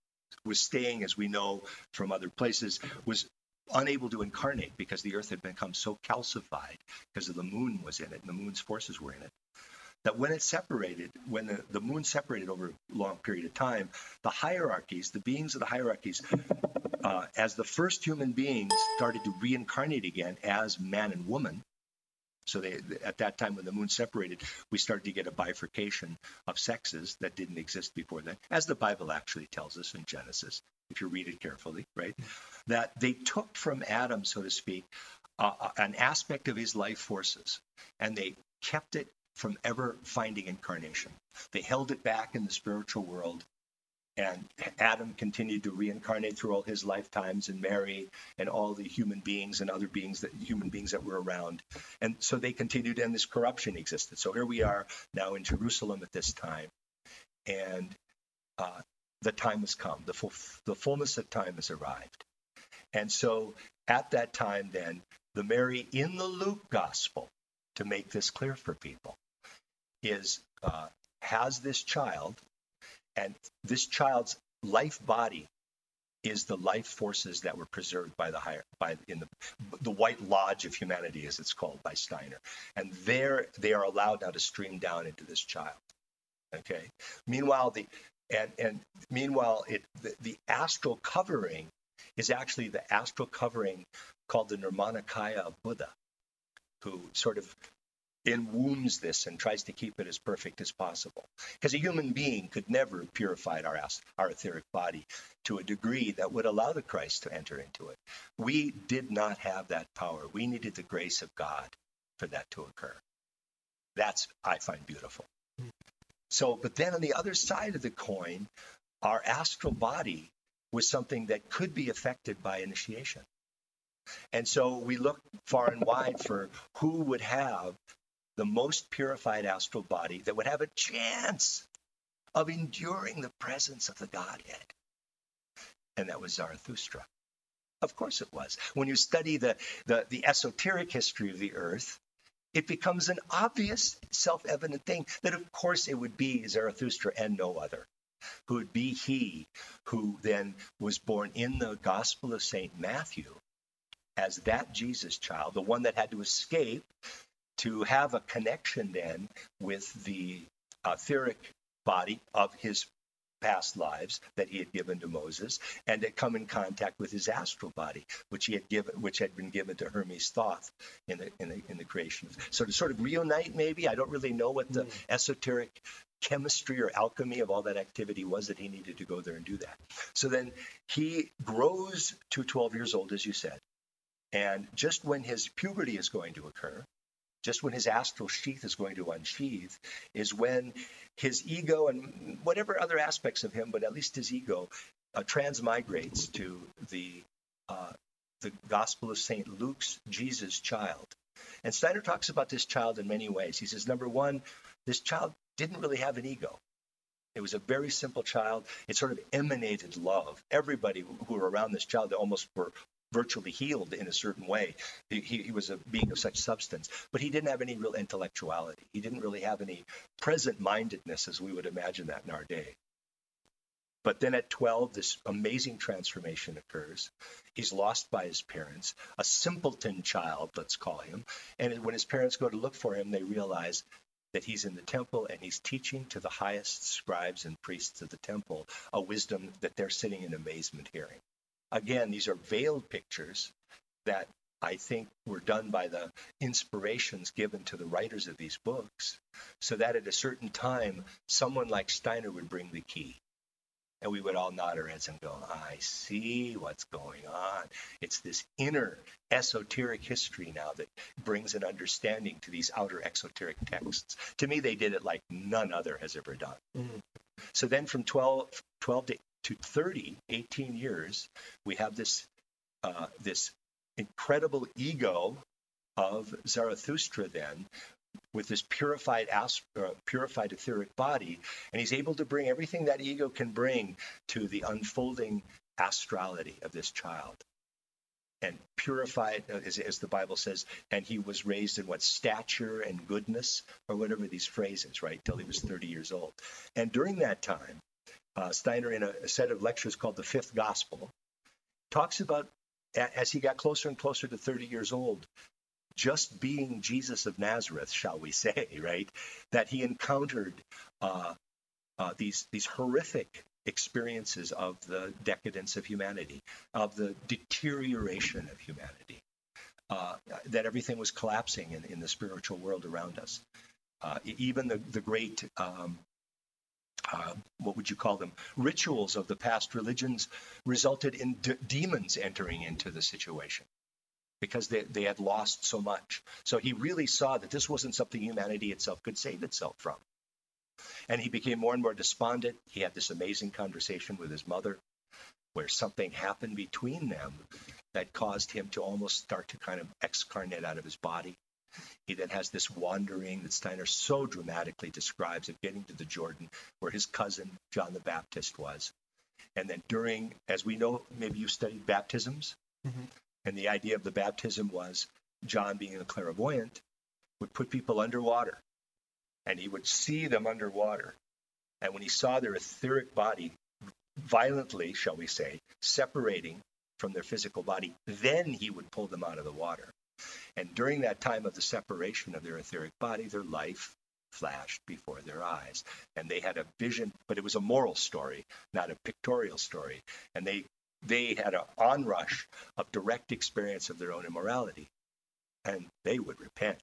was staying as we know from other places was unable to incarnate because the earth had become so calcified because the moon was in it and the moon's forces were in it that when it separated when the, the moon separated over a long period of time the hierarchies the beings of the hierarchies uh, as the first human beings started to reincarnate again as man and woman so they, at that time when the moon separated, we started to get a bifurcation of sexes that didn't exist before then, as the Bible actually tells us in Genesis, if you read it carefully, right? That they took from Adam, so to speak, uh, an aspect of his life forces, and they kept it from ever finding incarnation. They held it back in the spiritual world and Adam continued to reincarnate through all his lifetimes and Mary and all the human beings and other beings that human beings that were around. And so they continued and this corruption existed. So here we are now in Jerusalem at this time. And uh, the time has come. The, full, the fullness of time has arrived. And so at that time, then, the Mary in the Luke gospel, to make this clear for people, is uh, has this child and this child's life body is the life forces that were preserved by the higher by in the the white lodge of humanity as it's called by steiner and there they are allowed now to stream down into this child okay meanwhile the and and meanwhile it the, the astral covering is actually the astral covering called the nirmanakaya of buddha who sort of enwombs this and tries to keep it as perfect as possible. Because a human being could never have purified our, our etheric body to a degree that would allow the Christ to enter into it. We did not have that power. We needed the grace of God for that to occur. That's, I find beautiful. So, but then on the other side of the coin, our astral body was something that could be affected by initiation. And so we looked far and wide for who would have the most purified astral body that would have a chance of enduring the presence of the Godhead. And that was Zarathustra. Of course it was. When you study the, the, the esoteric history of the earth, it becomes an obvious, self evident thing that, of course, it would be Zarathustra and no other, who would be he who then was born in the Gospel of St. Matthew as that Jesus child, the one that had to escape to have a connection then with the uh, etheric body of his past lives that he had given to Moses and to come in contact with his astral body which he had given which had been given to Hermes Thoth in the in the in the creation. So to sort of reunite maybe I don't really know what the mm. esoteric chemistry or alchemy of all that activity was that he needed to go there and do that. So then he grows to 12 years old as you said. And just when his puberty is going to occur just when his astral sheath is going to unsheath, is when his ego and whatever other aspects of him, but at least his ego, uh, transmigrates to the uh, the Gospel of Saint Luke's Jesus child. And Steiner talks about this child in many ways. He says, number one, this child didn't really have an ego. It was a very simple child. It sort of emanated love. Everybody who were around this child, they almost were virtually healed in a certain way. He, he, was a being of such substance, but he didn't have any real intellectuality. He didn't really have any present mindedness as we would imagine that in our day. But then at 12, this amazing transformation occurs. He's lost by his parents, a simpleton child, let's call him. And when his parents go to look for him, they realize that he's in the temple and he's teaching to the highest scribes and priests of the temple a wisdom that they're sitting in amazement hearing. Again, these are veiled pictures that I think were done by the inspirations given to the writers of these books, so that at a certain time, someone like Steiner would bring the key. And we would all nod our heads and go, I see what's going on. It's this inner esoteric history now that brings an understanding to these outer exoteric texts. To me, they did it like none other has ever done. Mm-hmm. So then from 12, 12 to to 30, 18 years, we have this uh, this incredible ego of Zarathustra then with this purified uh, purified etheric body and he's able to bring everything that ego can bring to the unfolding astrality of this child and purified, uh, as, as the Bible says, and he was raised in what stature and goodness, or whatever these phrases, right, till he was 30 years old. And during that time, uh, Steiner, in a, a set of lectures called The Fifth Gospel, talks about as he got closer and closer to 30 years old, just being Jesus of Nazareth, shall we say, right, that he encountered uh, uh, these these horrific experiences of the decadence of humanity, of the deterioration of humanity, uh, that everything was collapsing in, in the spiritual world around us. Uh, even the, the great, um, uh, what would you call them, rituals of the past religions resulted in de- demons entering into the situation because they, they had lost so much. So he really saw that this wasn't something humanity itself could save itself from. And he became more and more despondent. He had this amazing conversation with his mother where something happened between them that caused him to almost start to kind of excarnate out of his body. He then has this wandering that Steiner so dramatically describes of getting to the Jordan where his cousin, John the Baptist, was. And then during, as we know, maybe you studied baptisms, mm-hmm. and the idea of the baptism was John, being a clairvoyant, would put people underwater and he would see them underwater. And when he saw their etheric body violently, shall we say, separating from their physical body, then he would pull them out of the water. And during that time of the separation of their etheric body, their life flashed before their eyes. And they had a vision, but it was a moral story, not a pictorial story. And they they had an onrush of direct experience of their own immorality. And they would repent.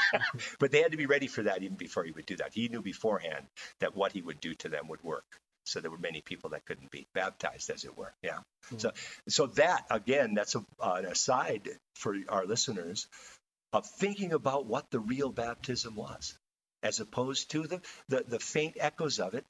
but they had to be ready for that even before he would do that. He knew beforehand that what he would do to them would work. So there were many people that couldn't be baptized, as it were. Yeah. Hmm. So, so that again, that's a, an aside for our listeners of thinking about what the real baptism was, as opposed to the, the, the faint echoes of it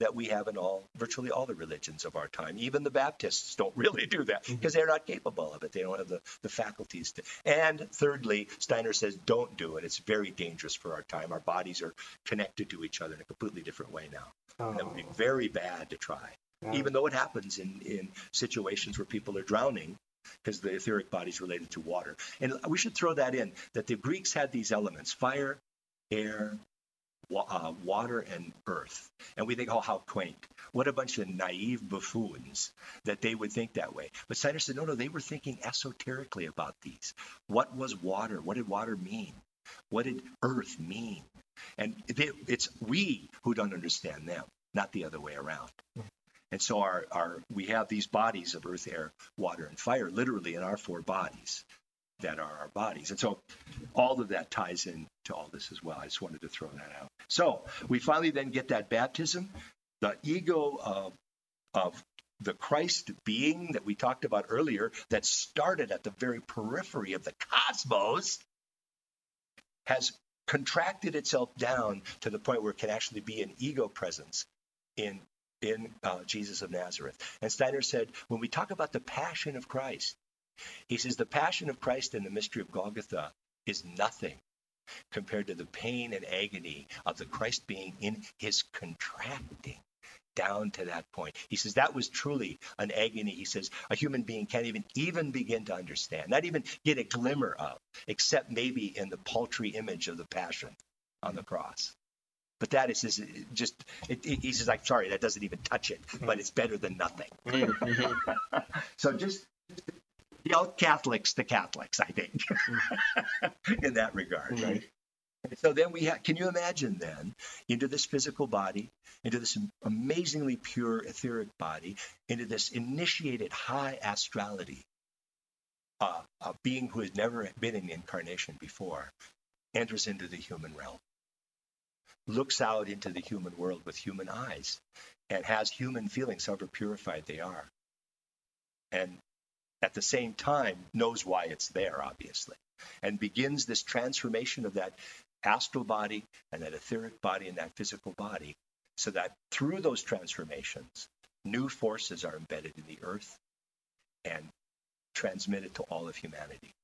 that we have in all virtually all the religions of our time. Even the Baptists don't really do that mm-hmm. because they're not capable of it. They don't have the, the faculties to. And thirdly, Steiner says don't do it. It's very dangerous for our time. Our bodies are connected to each other in a completely different way now. That would be very bad to try. Even though it happens in, in situations where people are drowning because the etheric body is related to water. And we should throw that in that the Greeks had these elements fire, air, wa- uh, water and earth. And we think, oh, how quaint. What a bunch of naive buffoons that they would think that way. But Steiner said, no, no, they were thinking esoterically about these. What was water? What did water mean? What did earth mean? And they, it's we who don't understand them, not the other way around. And so our, our we have these bodies of earth, air, water, and fire literally in our four bodies that are our bodies. And so all of that ties in to all this as well. I just wanted to throw that out. So we finally then get that baptism, the ego of, of the Christ being that we talked about earlier, that started at the very periphery of the cosmos, has contracted itself down to the point where it can actually be an ego presence in in uh, Jesus of Nazareth. And Steiner said, when we talk about the passion of Christ, he says the passion of Christ and the mystery of Golgotha is nothing compared to the pain and agony of the Christ being in his contracting down to that point. He says that was truly an agony. He says a human being can't even even begin to understand, not even get a glimmer of, except maybe in the paltry image of the passion on the cross. But that is just, it, it- he says, I'm sorry, that doesn't even touch it, but it's better than nothing. Mm-hmm. so just, know, Catholics to Catholics, I think, in that regard, right? So then we have, can you imagine then, into this physical body, into this amazingly pure etheric body, into this initiated high astrality, uh, a being who has never been in incarnation before, enters into the human realm looks out into the human world with human eyes and has human feelings, however purified they are. And at the same time, knows why it's there, obviously, and begins this transformation of that astral body and that etheric body and that physical body, so that through those transformations, new forces are embedded in the earth and transmitted to all of humanity.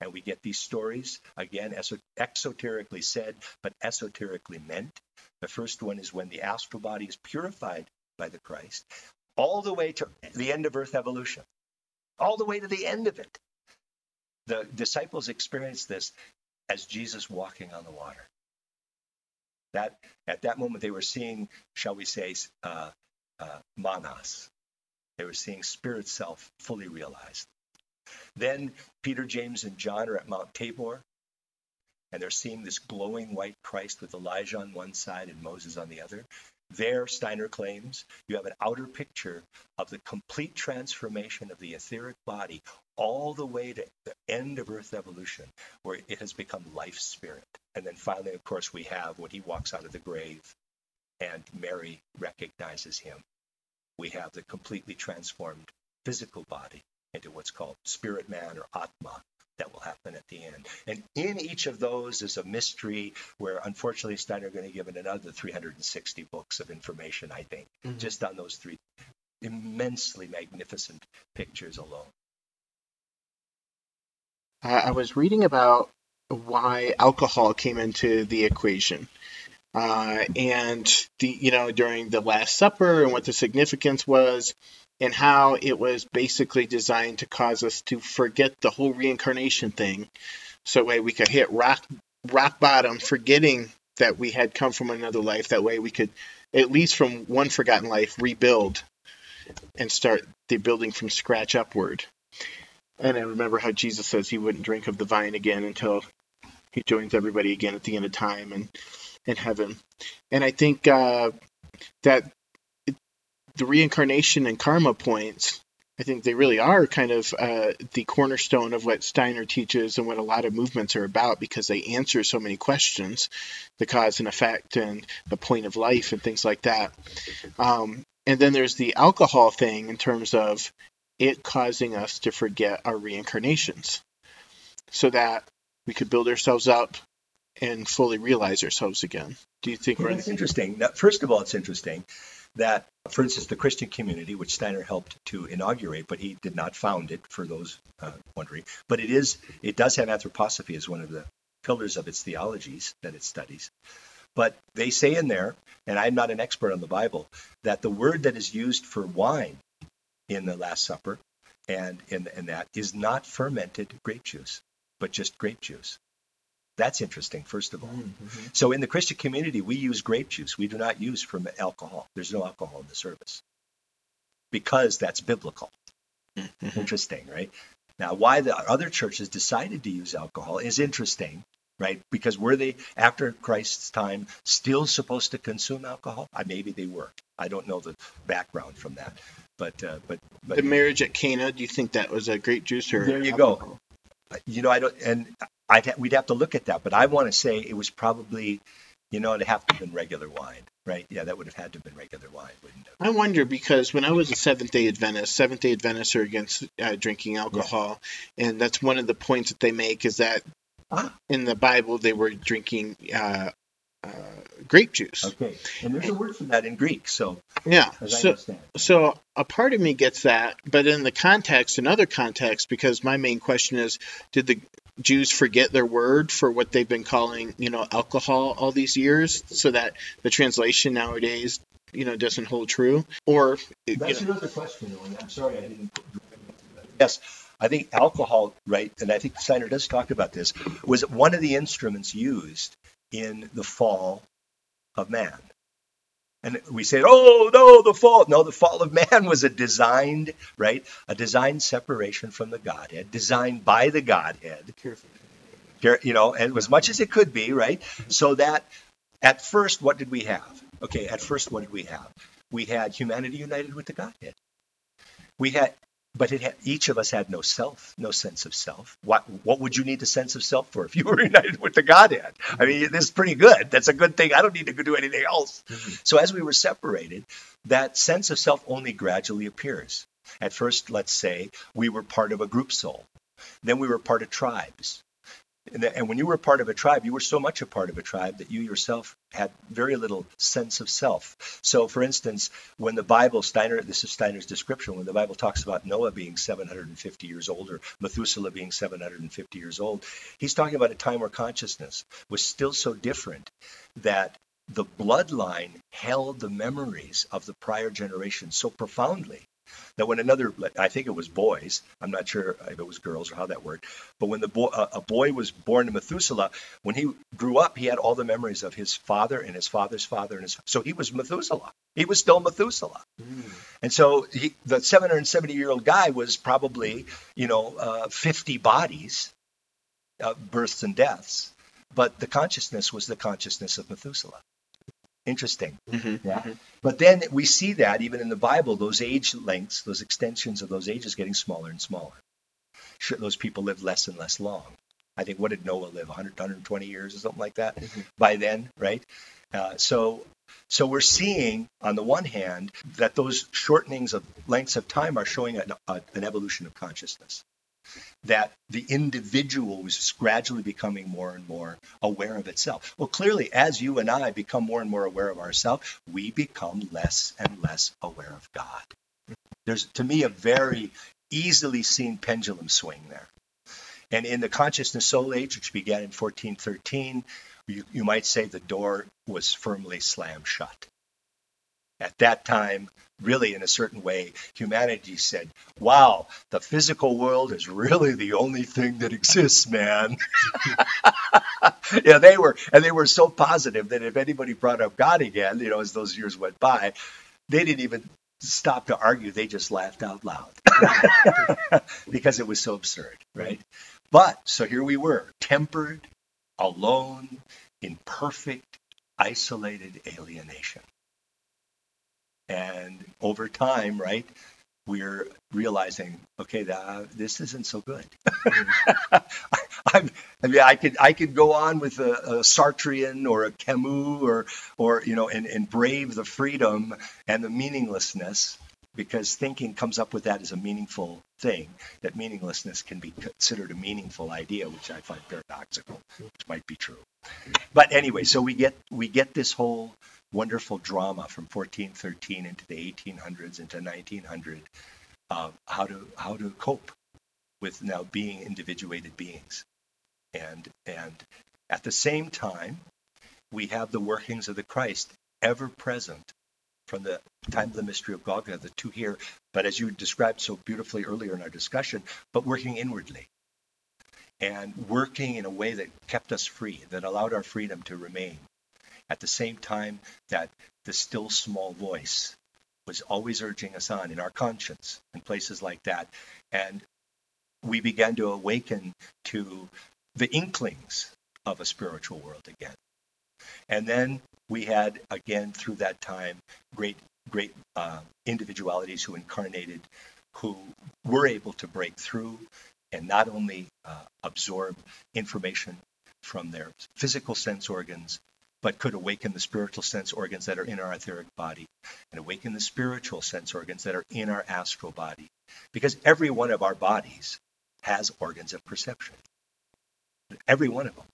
And we get these stories, again, exoterically said, but esoterically meant. The first one is when the astral body is purified by the Christ, all the way to the end of Earth evolution. all the way to the end of it. The disciples experience this as Jesus walking on the water. That at that moment they were seeing, shall we say, uh, uh, manas. They were seeing spirit self fully realized. Then Peter, James, and John are at Mount Tabor, and they're seeing this glowing white Christ with Elijah on one side and Moses on the other. There, Steiner claims, you have an outer picture of the complete transformation of the etheric body all the way to the end of Earth evolution, where it has become life spirit. And then finally, of course, we have when he walks out of the grave and Mary recognizes him. We have the completely transformed physical body into what's called spirit man or Atma that will happen at the end. And in each of those is a mystery where, unfortunately, Steiner are going to give it another 360 books of information, I think, mm-hmm. just on those three immensely magnificent pictures alone. I was reading about why alcohol came into the equation. Uh, and the you know during the Last Supper and what the significance was, and how it was basically designed to cause us to forget the whole reincarnation thing, so way we could hit rock rock bottom, forgetting that we had come from another life. That way we could, at least from one forgotten life, rebuild and start the building from scratch upward. And I remember how Jesus says he wouldn't drink of the vine again until he joins everybody again at the end of time and in heaven. And I think uh, that the reincarnation and karma points, I think they really are kind of uh, the cornerstone of what Steiner teaches and what a lot of movements are about because they answer so many questions, the cause and effect and the point of life and things like that. Um, and then there's the alcohol thing in terms of it causing us to forget our reincarnations so that we could build ourselves up and fully realize ourselves again. Do you think? Well, that's interesting. First of all, it's interesting that, for instance, the Christian community, which Steiner helped to inaugurate, but he did not found it. For those uh, wondering, but it is it does have anthroposophy as one of the pillars of its theologies that it studies. But they say in there, and I'm not an expert on the Bible, that the word that is used for wine in the Last Supper and in, in that is not fermented grape juice, but just grape juice. That's interesting, first of all. Mm-hmm. So in the Christian community, we use grape juice. We do not use from alcohol. There's no alcohol in the service because that's biblical. Mm-hmm. Interesting, right? Now, why the other churches decided to use alcohol is interesting, right? Because were they, after Christ's time, still supposed to consume alcohol? Uh, maybe they were. I don't know the background from that. But, uh, but, but the marriage at Cana, do you think that was a grape juice or? There you alcohol? go. You know, I don't, and I'd ha- we'd have to look at that, but I want to say it was probably, you know, it'd have to have been regular wine, right? Yeah, that would have had to have been regular wine, wouldn't it? I wonder because when I was a Seventh Day Adventist, Seventh Day Adventists are against uh, drinking alcohol, yeah. and that's one of the points that they make is that ah. in the Bible they were drinking uh, uh, grape juice. Okay, and there's a word for that in Greek. So yeah, so so a part of me gets that, but in the context, in other contexts, because my main question is, did the Jews forget their word for what they've been calling, you know, alcohol all these years, so that the translation nowadays, you know, doesn't hold true? Or that's you know, another question. I'm sorry, I didn't. Yes. I think alcohol, right, and I think Steiner does talk about this, was one of the instruments used in the fall of man. And we say, oh, no, the fall. No, the fall of man was a designed, right? A designed separation from the Godhead, designed by the Godhead. You know, and as much as it could be, right? So that at first, what did we have? Okay, at first, what did we have? We had humanity united with the Godhead. We had but it each of us had no self, no sense of self. What what would you need a sense of self for if you were united with the Godhead? I mean, this is pretty good. That's a good thing. I don't need to do anything else. So as we were separated, that sense of self only gradually appears. At first, let's say we were part of a group soul. Then we were part of tribes. And when you were part of a tribe, you were so much a part of a tribe that you yourself had very little sense of self. So, for instance, when the Bible, Steiner, this is Steiner's description, when the Bible talks about Noah being 750 years old or Methuselah being 750 years old, he's talking about a time where consciousness was still so different that the bloodline held the memories of the prior generation so profoundly that when another, I think it was boys, I'm not sure if it was girls or how that worked, but when the boy, uh, a boy was born to Methuselah, when he grew up, he had all the memories of his father and his father's father, and his so he was Methuselah. He was still Methuselah, and so he, the 770 year old guy was probably, you know, uh, 50 bodies, uh, births and deaths, but the consciousness was the consciousness of Methuselah. Interesting. Mm-hmm, yeah. Mm-hmm. But then we see that even in the Bible, those age lengths, those extensions of those ages getting smaller and smaller. Sure, those people live less and less long. I think, what did Noah live? 100, 120 years or something like that mm-hmm. by then, right? Uh, so, so we're seeing, on the one hand, that those shortenings of lengths of time are showing an, a, an evolution of consciousness. That the individual is gradually becoming more and more aware of itself. Well, clearly, as you and I become more and more aware of ourselves, we become less and less aware of God. There's, to me, a very easily seen pendulum swing there. And in the consciousness soul age, which began in 1413, you, you might say the door was firmly slammed shut. At that time, really in a certain way, humanity said, Wow, the physical world is really the only thing that exists, man. yeah, they were, and they were so positive that if anybody brought up God again, you know, as those years went by, they didn't even stop to argue. They just laughed out loud because it was so absurd, right? But so here we were, tempered, alone, in perfect, isolated alienation. And over time, right, we're realizing, okay, that, uh, this isn't so good. I'm, I mean, I could I could go on with a, a Sartrean or a Camus or or you know, and, and brave the freedom and the meaninglessness because thinking comes up with that as a meaningful thing. That meaninglessness can be considered a meaningful idea, which I find paradoxical, which might be true. But anyway, so we get we get this whole wonderful drama from 1413 into the 1800s into 1900 uh, how to how to cope with now being individuated beings. And and at the same time we have the workings of the christ ever present from the time of the mystery of golgotha the two here but as you described so beautifully earlier in our discussion but working inwardly. And working in a way that kept us free that allowed our freedom to remain at the same time that the still small voice was always urging us on in our conscience and places like that. And we began to awaken to the inklings of a spiritual world again. And then we had, again, through that time, great, great uh, individualities who incarnated, who were able to break through and not only uh, absorb information from their physical sense organs, but could awaken the spiritual sense organs that are in our etheric body and awaken the spiritual sense organs that are in our astral body. Because every one of our bodies has organs of perception. Every one of them.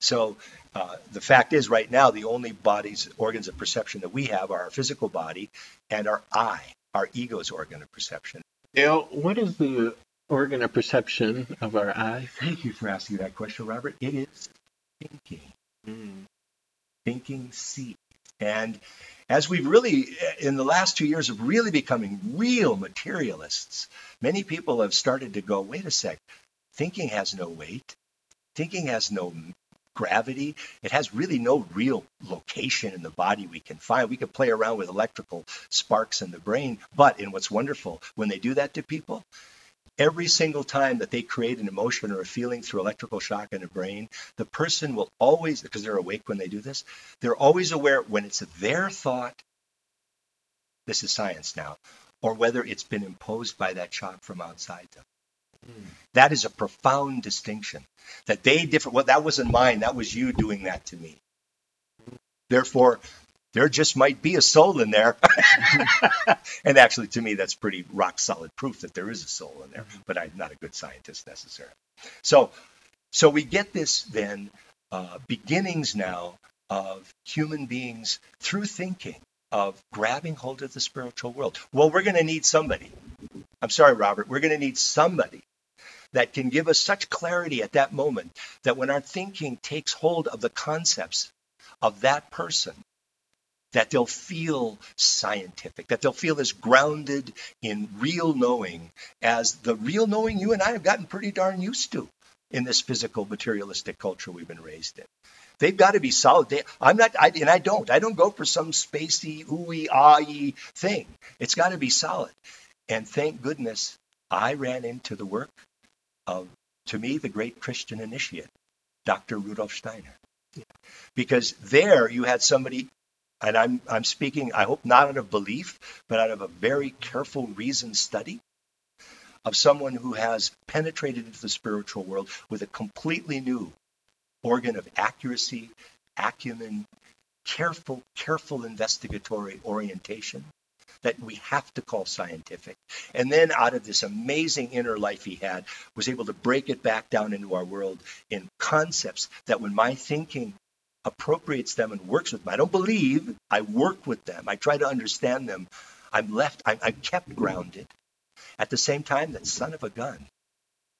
So uh, the fact is, right now, the only bodies, organs of perception that we have are our physical body and our eye, our ego's organ of perception. Dale, what is the organ of perception of our eye? Thank you for asking that question, Robert. It is thinking. Mm. Thinking seed. And as we've really, in the last two years, of really becoming real materialists, many people have started to go, wait a sec, thinking has no weight, thinking has no gravity. It has really no real location in the body we can find. We can play around with electrical sparks in the brain, but in what's wonderful, when they do that to people, every single time that they create an emotion or a feeling through electrical shock in the brain, the person will always, because they're awake when they do this, they're always aware when it's their thought, this is science now, or whether it's been imposed by that shock from outside them. Hmm. That is a profound distinction. That they differ. Well, that wasn't mine. That was you doing that to me. Hmm. Therefore, there just might be a soul in there. and actually, to me, that's pretty rock solid proof that there is a soul in there. But I'm not a good scientist necessarily. So, so we get this then uh, beginnings now of human beings through thinking of grabbing hold of the spiritual world. Well, we're going to need somebody. I'm sorry, Robert. We're going to need somebody that can give us such clarity at that moment that when our thinking takes hold of the concepts of that person, that they'll feel scientific, that they'll feel as grounded in real knowing as the real knowing you and I have gotten pretty darn used to in this physical materialistic culture we've been raised in. They've got to be solid. They, I'm not, I, and I don't. I don't go for some spacey, ooey, ahy thing. It's got to be solid. And thank goodness I ran into the work of, to me, the great Christian initiate, Dr. Rudolf Steiner. Because there you had somebody, and I'm, I'm speaking, I hope not out of belief, but out of a very careful, reasoned study of someone who has penetrated into the spiritual world with a completely new organ of accuracy, acumen, careful, careful investigatory orientation that we have to call scientific. And then out of this amazing inner life he had, was able to break it back down into our world in concepts that when my thinking appropriates them and works with them, I don't believe, I work with them, I try to understand them, I'm left, I'm, I'm kept grounded. At the same time, that son of a gun,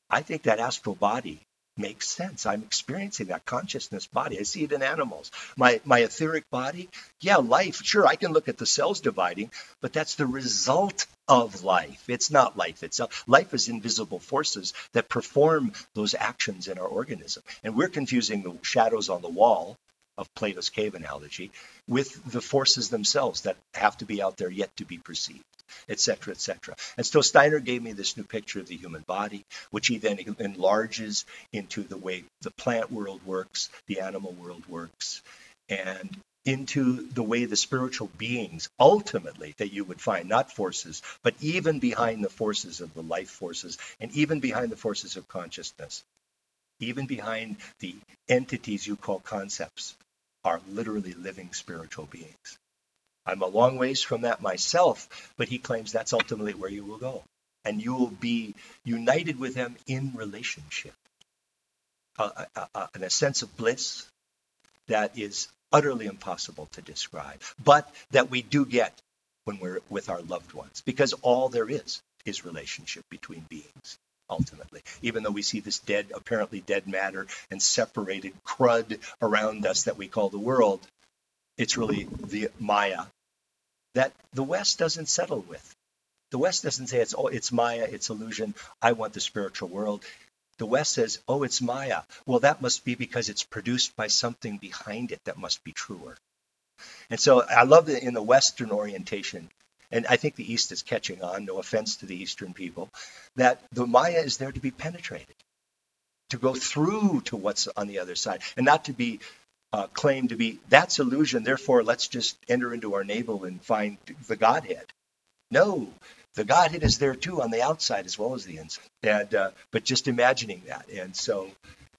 I think that astral body makes sense. I'm experiencing that consciousness body. I see it in animals. My my etheric body, yeah, life. Sure, I can look at the cells dividing, but that's the result of life. It's not life itself. Life is invisible forces that perform those actions in our organism. And we're confusing the shadows on the wall of Plato's cave analogy with the forces themselves that have to be out there yet to be perceived etc., etc. And so Steiner gave me this new picture of the human body, which he then enlarges into the way the plant world works, the animal world works, and into the way the spiritual beings ultimately that you would find, not forces, but even behind the forces of the life forces, and even behind the forces of consciousness, even behind the entities you call concepts, are literally living spiritual beings. I'm a long ways from that myself, but he claims that's ultimately where you will go. And you will be united with him in relationship, uh, uh, uh, in a sense of bliss that is utterly impossible to describe, but that we do get when we're with our loved ones, because all there is is relationship between beings ultimately. Even though we see this dead, apparently dead matter and separated crud around us that we call the world, it's really the Maya that the West doesn't settle with. The West doesn't say it's oh it's Maya, it's illusion. I want the spiritual world. The West says, oh, it's Maya. Well, that must be because it's produced by something behind it that must be truer. And so I love that in the Western orientation, and I think the East is catching on, no offense to the Eastern people, that the Maya is there to be penetrated, to go through to what's on the other side, and not to be uh, claim to be that's illusion. Therefore, let's just enter into our navel and find the Godhead. No, the Godhead is there too on the outside as well as the inside. And uh, but just imagining that, and so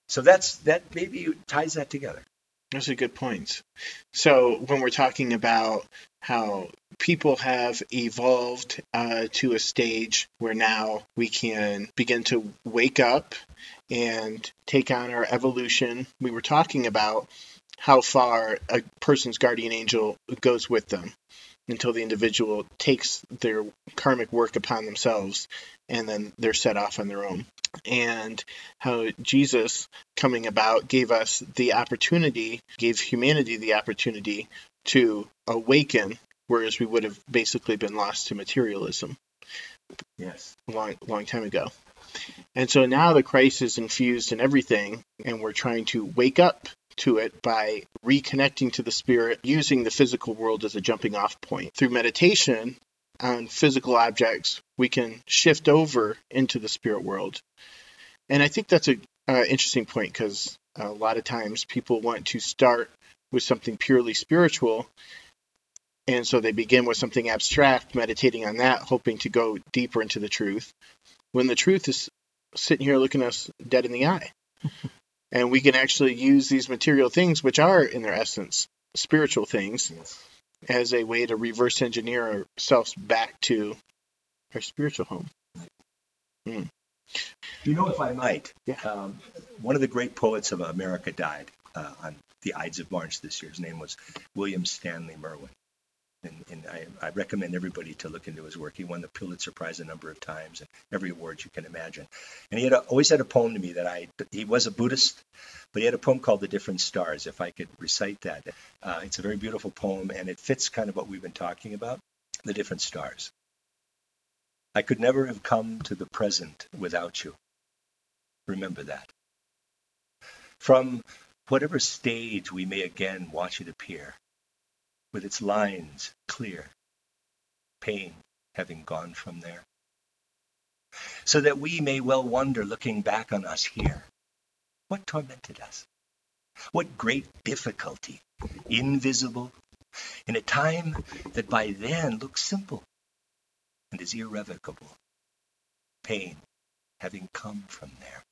so that's that maybe ties that together. Those are good points. So when we're talking about how people have evolved uh, to a stage where now we can begin to wake up and take on our evolution, we were talking about how far a person's guardian angel goes with them until the individual takes their karmic work upon themselves and then they're set off on their own. And how Jesus coming about gave us the opportunity, gave humanity the opportunity to awaken, whereas we would have basically been lost to materialism. Yes. A long, long time ago. And so now the Christ is infused in everything, and we're trying to wake up to it by reconnecting to the spirit using the physical world as a jumping off point. Through meditation on physical objects, we can shift over into the spirit world. And I think that's a uh, interesting point because a lot of times people want to start with something purely spiritual and so they begin with something abstract, meditating on that, hoping to go deeper into the truth, when the truth is sitting here looking us dead in the eye. And we can actually use these material things, which are in their essence spiritual things, yes. as a way to reverse engineer ourselves back to our spiritual home. Mm. You know, if I might, yeah. um, one of the great poets of America died uh, on the Ides of March this year. His name was William Stanley Merwin. And, and I, I recommend everybody to look into his work. He won the Pulitzer Prize a number of times and every award you can imagine. And he had a, always had a poem to me that I, he was a Buddhist, but he had a poem called The Different Stars, if I could recite that. Uh, it's a very beautiful poem and it fits kind of what we've been talking about the different stars. I could never have come to the present without you. Remember that. From whatever stage we may again watch it appear, with its lines clear, pain having gone from there. So that we may well wonder, looking back on us here, what tormented us? What great difficulty, invisible, in a time that by then looks simple and is irrevocable, pain having come from there.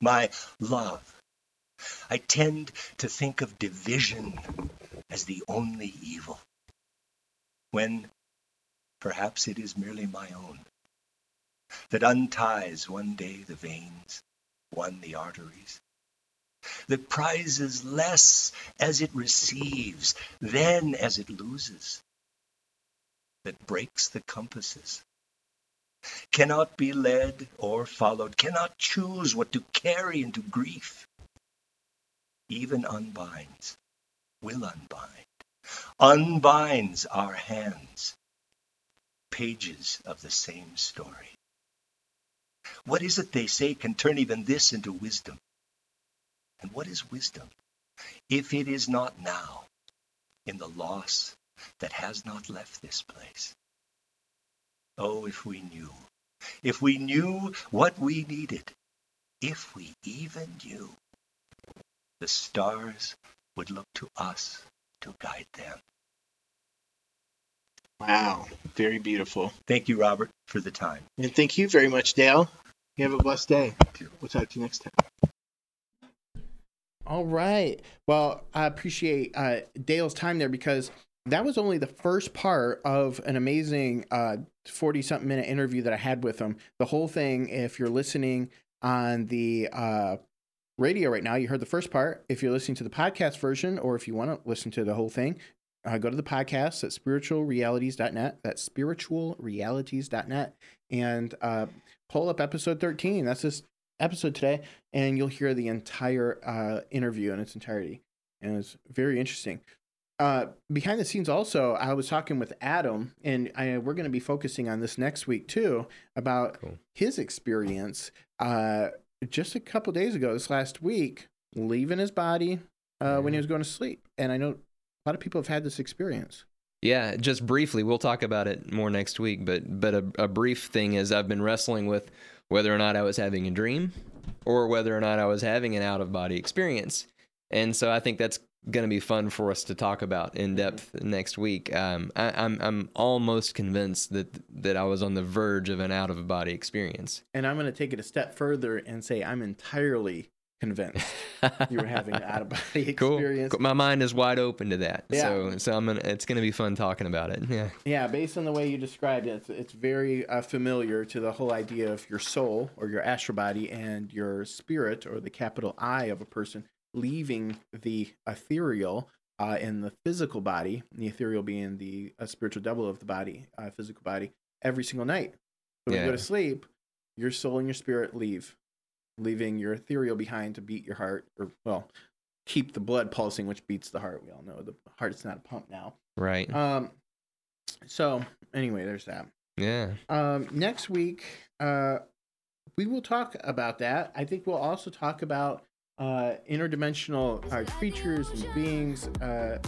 My love, I tend to think of division as the only evil, when perhaps it is merely my own, that unties one day the veins, one the arteries, that prizes less as it receives than as it loses, that breaks the compasses, cannot be led or followed, cannot choose what to carry into grief, even unbinds, will unbind, unbinds our hands, pages of the same story. What is it they say can turn even this into wisdom? And what is wisdom if it is not now in the loss that has not left this place? Oh, if we knew, if we knew what we needed, if we even knew, the stars would look to us to guide them. Wow, very beautiful. Thank you, Robert, for the time. And thank you very much, Dale. You have a blessed day. We'll talk to you next time. All right. Well, I appreciate uh, Dale's time there because that was only the first part of an amazing 40 uh, something minute interview that I had with him. The whole thing, if you're listening on the uh, radio right now, you heard the first part. If you're listening to the podcast version or if you want to listen to the whole thing, uh, go to the podcast at spiritualrealities.net. That's spiritualrealities.net and uh, pull up episode 13. That's this episode today, and you'll hear the entire uh, interview in its entirety. And it's very interesting. Uh, behind the scenes, also, I was talking with Adam, and I, we're going to be focusing on this next week too about cool. his experience. Just a couple days ago, this last week, leaving his body uh, when he was going to sleep, and I know a lot of people have had this experience. Yeah, just briefly, we'll talk about it more next week. But but a, a brief thing is, I've been wrestling with whether or not I was having a dream or whether or not I was having an out of body experience. And so I think that's going to be fun for us to talk about in depth next week. Um, I, am I'm, I'm almost convinced that that I was on the verge of an out of body experience. And I'm going to take it a step further and say I'm entirely convinced you were having an out of body experience. Cool. My mind is wide open to that. Yeah. So so I'm gonna it's gonna be fun talking about it. Yeah. Yeah. Based on the way you described it, it's, it's very uh, familiar to the whole idea of your soul or your astral body and your spirit or the capital I of a person leaving the ethereal. Uh, in the physical body, the ethereal being the uh, spiritual double of the body, uh, physical body, every single night. So when yeah. you go to sleep, your soul and your spirit leave leaving your ethereal behind to beat your heart, or well, keep the blood pulsing, which beats the heart. We all know the heart's not a pump now. Right. Um. So anyway, there's that. Yeah. Um. Next week, uh, we will talk about that. I think we'll also talk about uh, interdimensional uh, creatures and beings uh,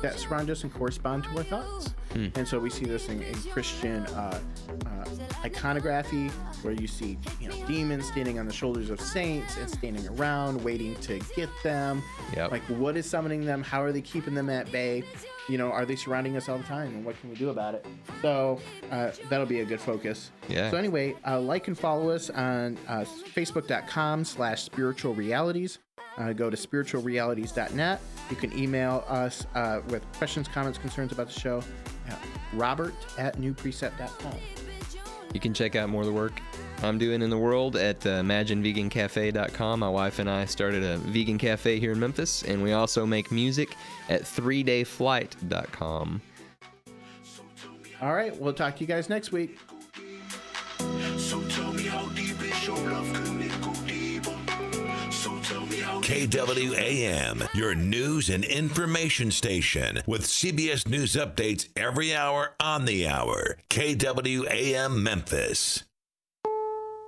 that surround us and correspond to our thoughts. Hmm. And so we see this in, in Christian uh, uh, iconography, where you see you know demons standing on the shoulders of saints and standing around waiting to get them. Yep. Like, what is summoning them? How are they keeping them at bay? You know, are they surrounding us all the time, and what can we do about it? So uh, that'll be a good focus. Yeah. So anyway, uh, like and follow us on uh, Facebook.com/slash Spiritual Realities. Uh, go to spiritualrealities.net. You can email us uh, with questions, comments, concerns about the show. Robert at newprecept.com. You can check out more of the work I'm doing in the world at uh, imaginevegancafe.com. My wife and I started a vegan cafe here in Memphis, and we also make music at 3dayflight.com. All right, we'll talk to you guys next week. So tell me how deep is your love, can it go deeper? So tell me how KWAM, your news and information station with CBS News updates every hour on the hour. KWAM Memphis.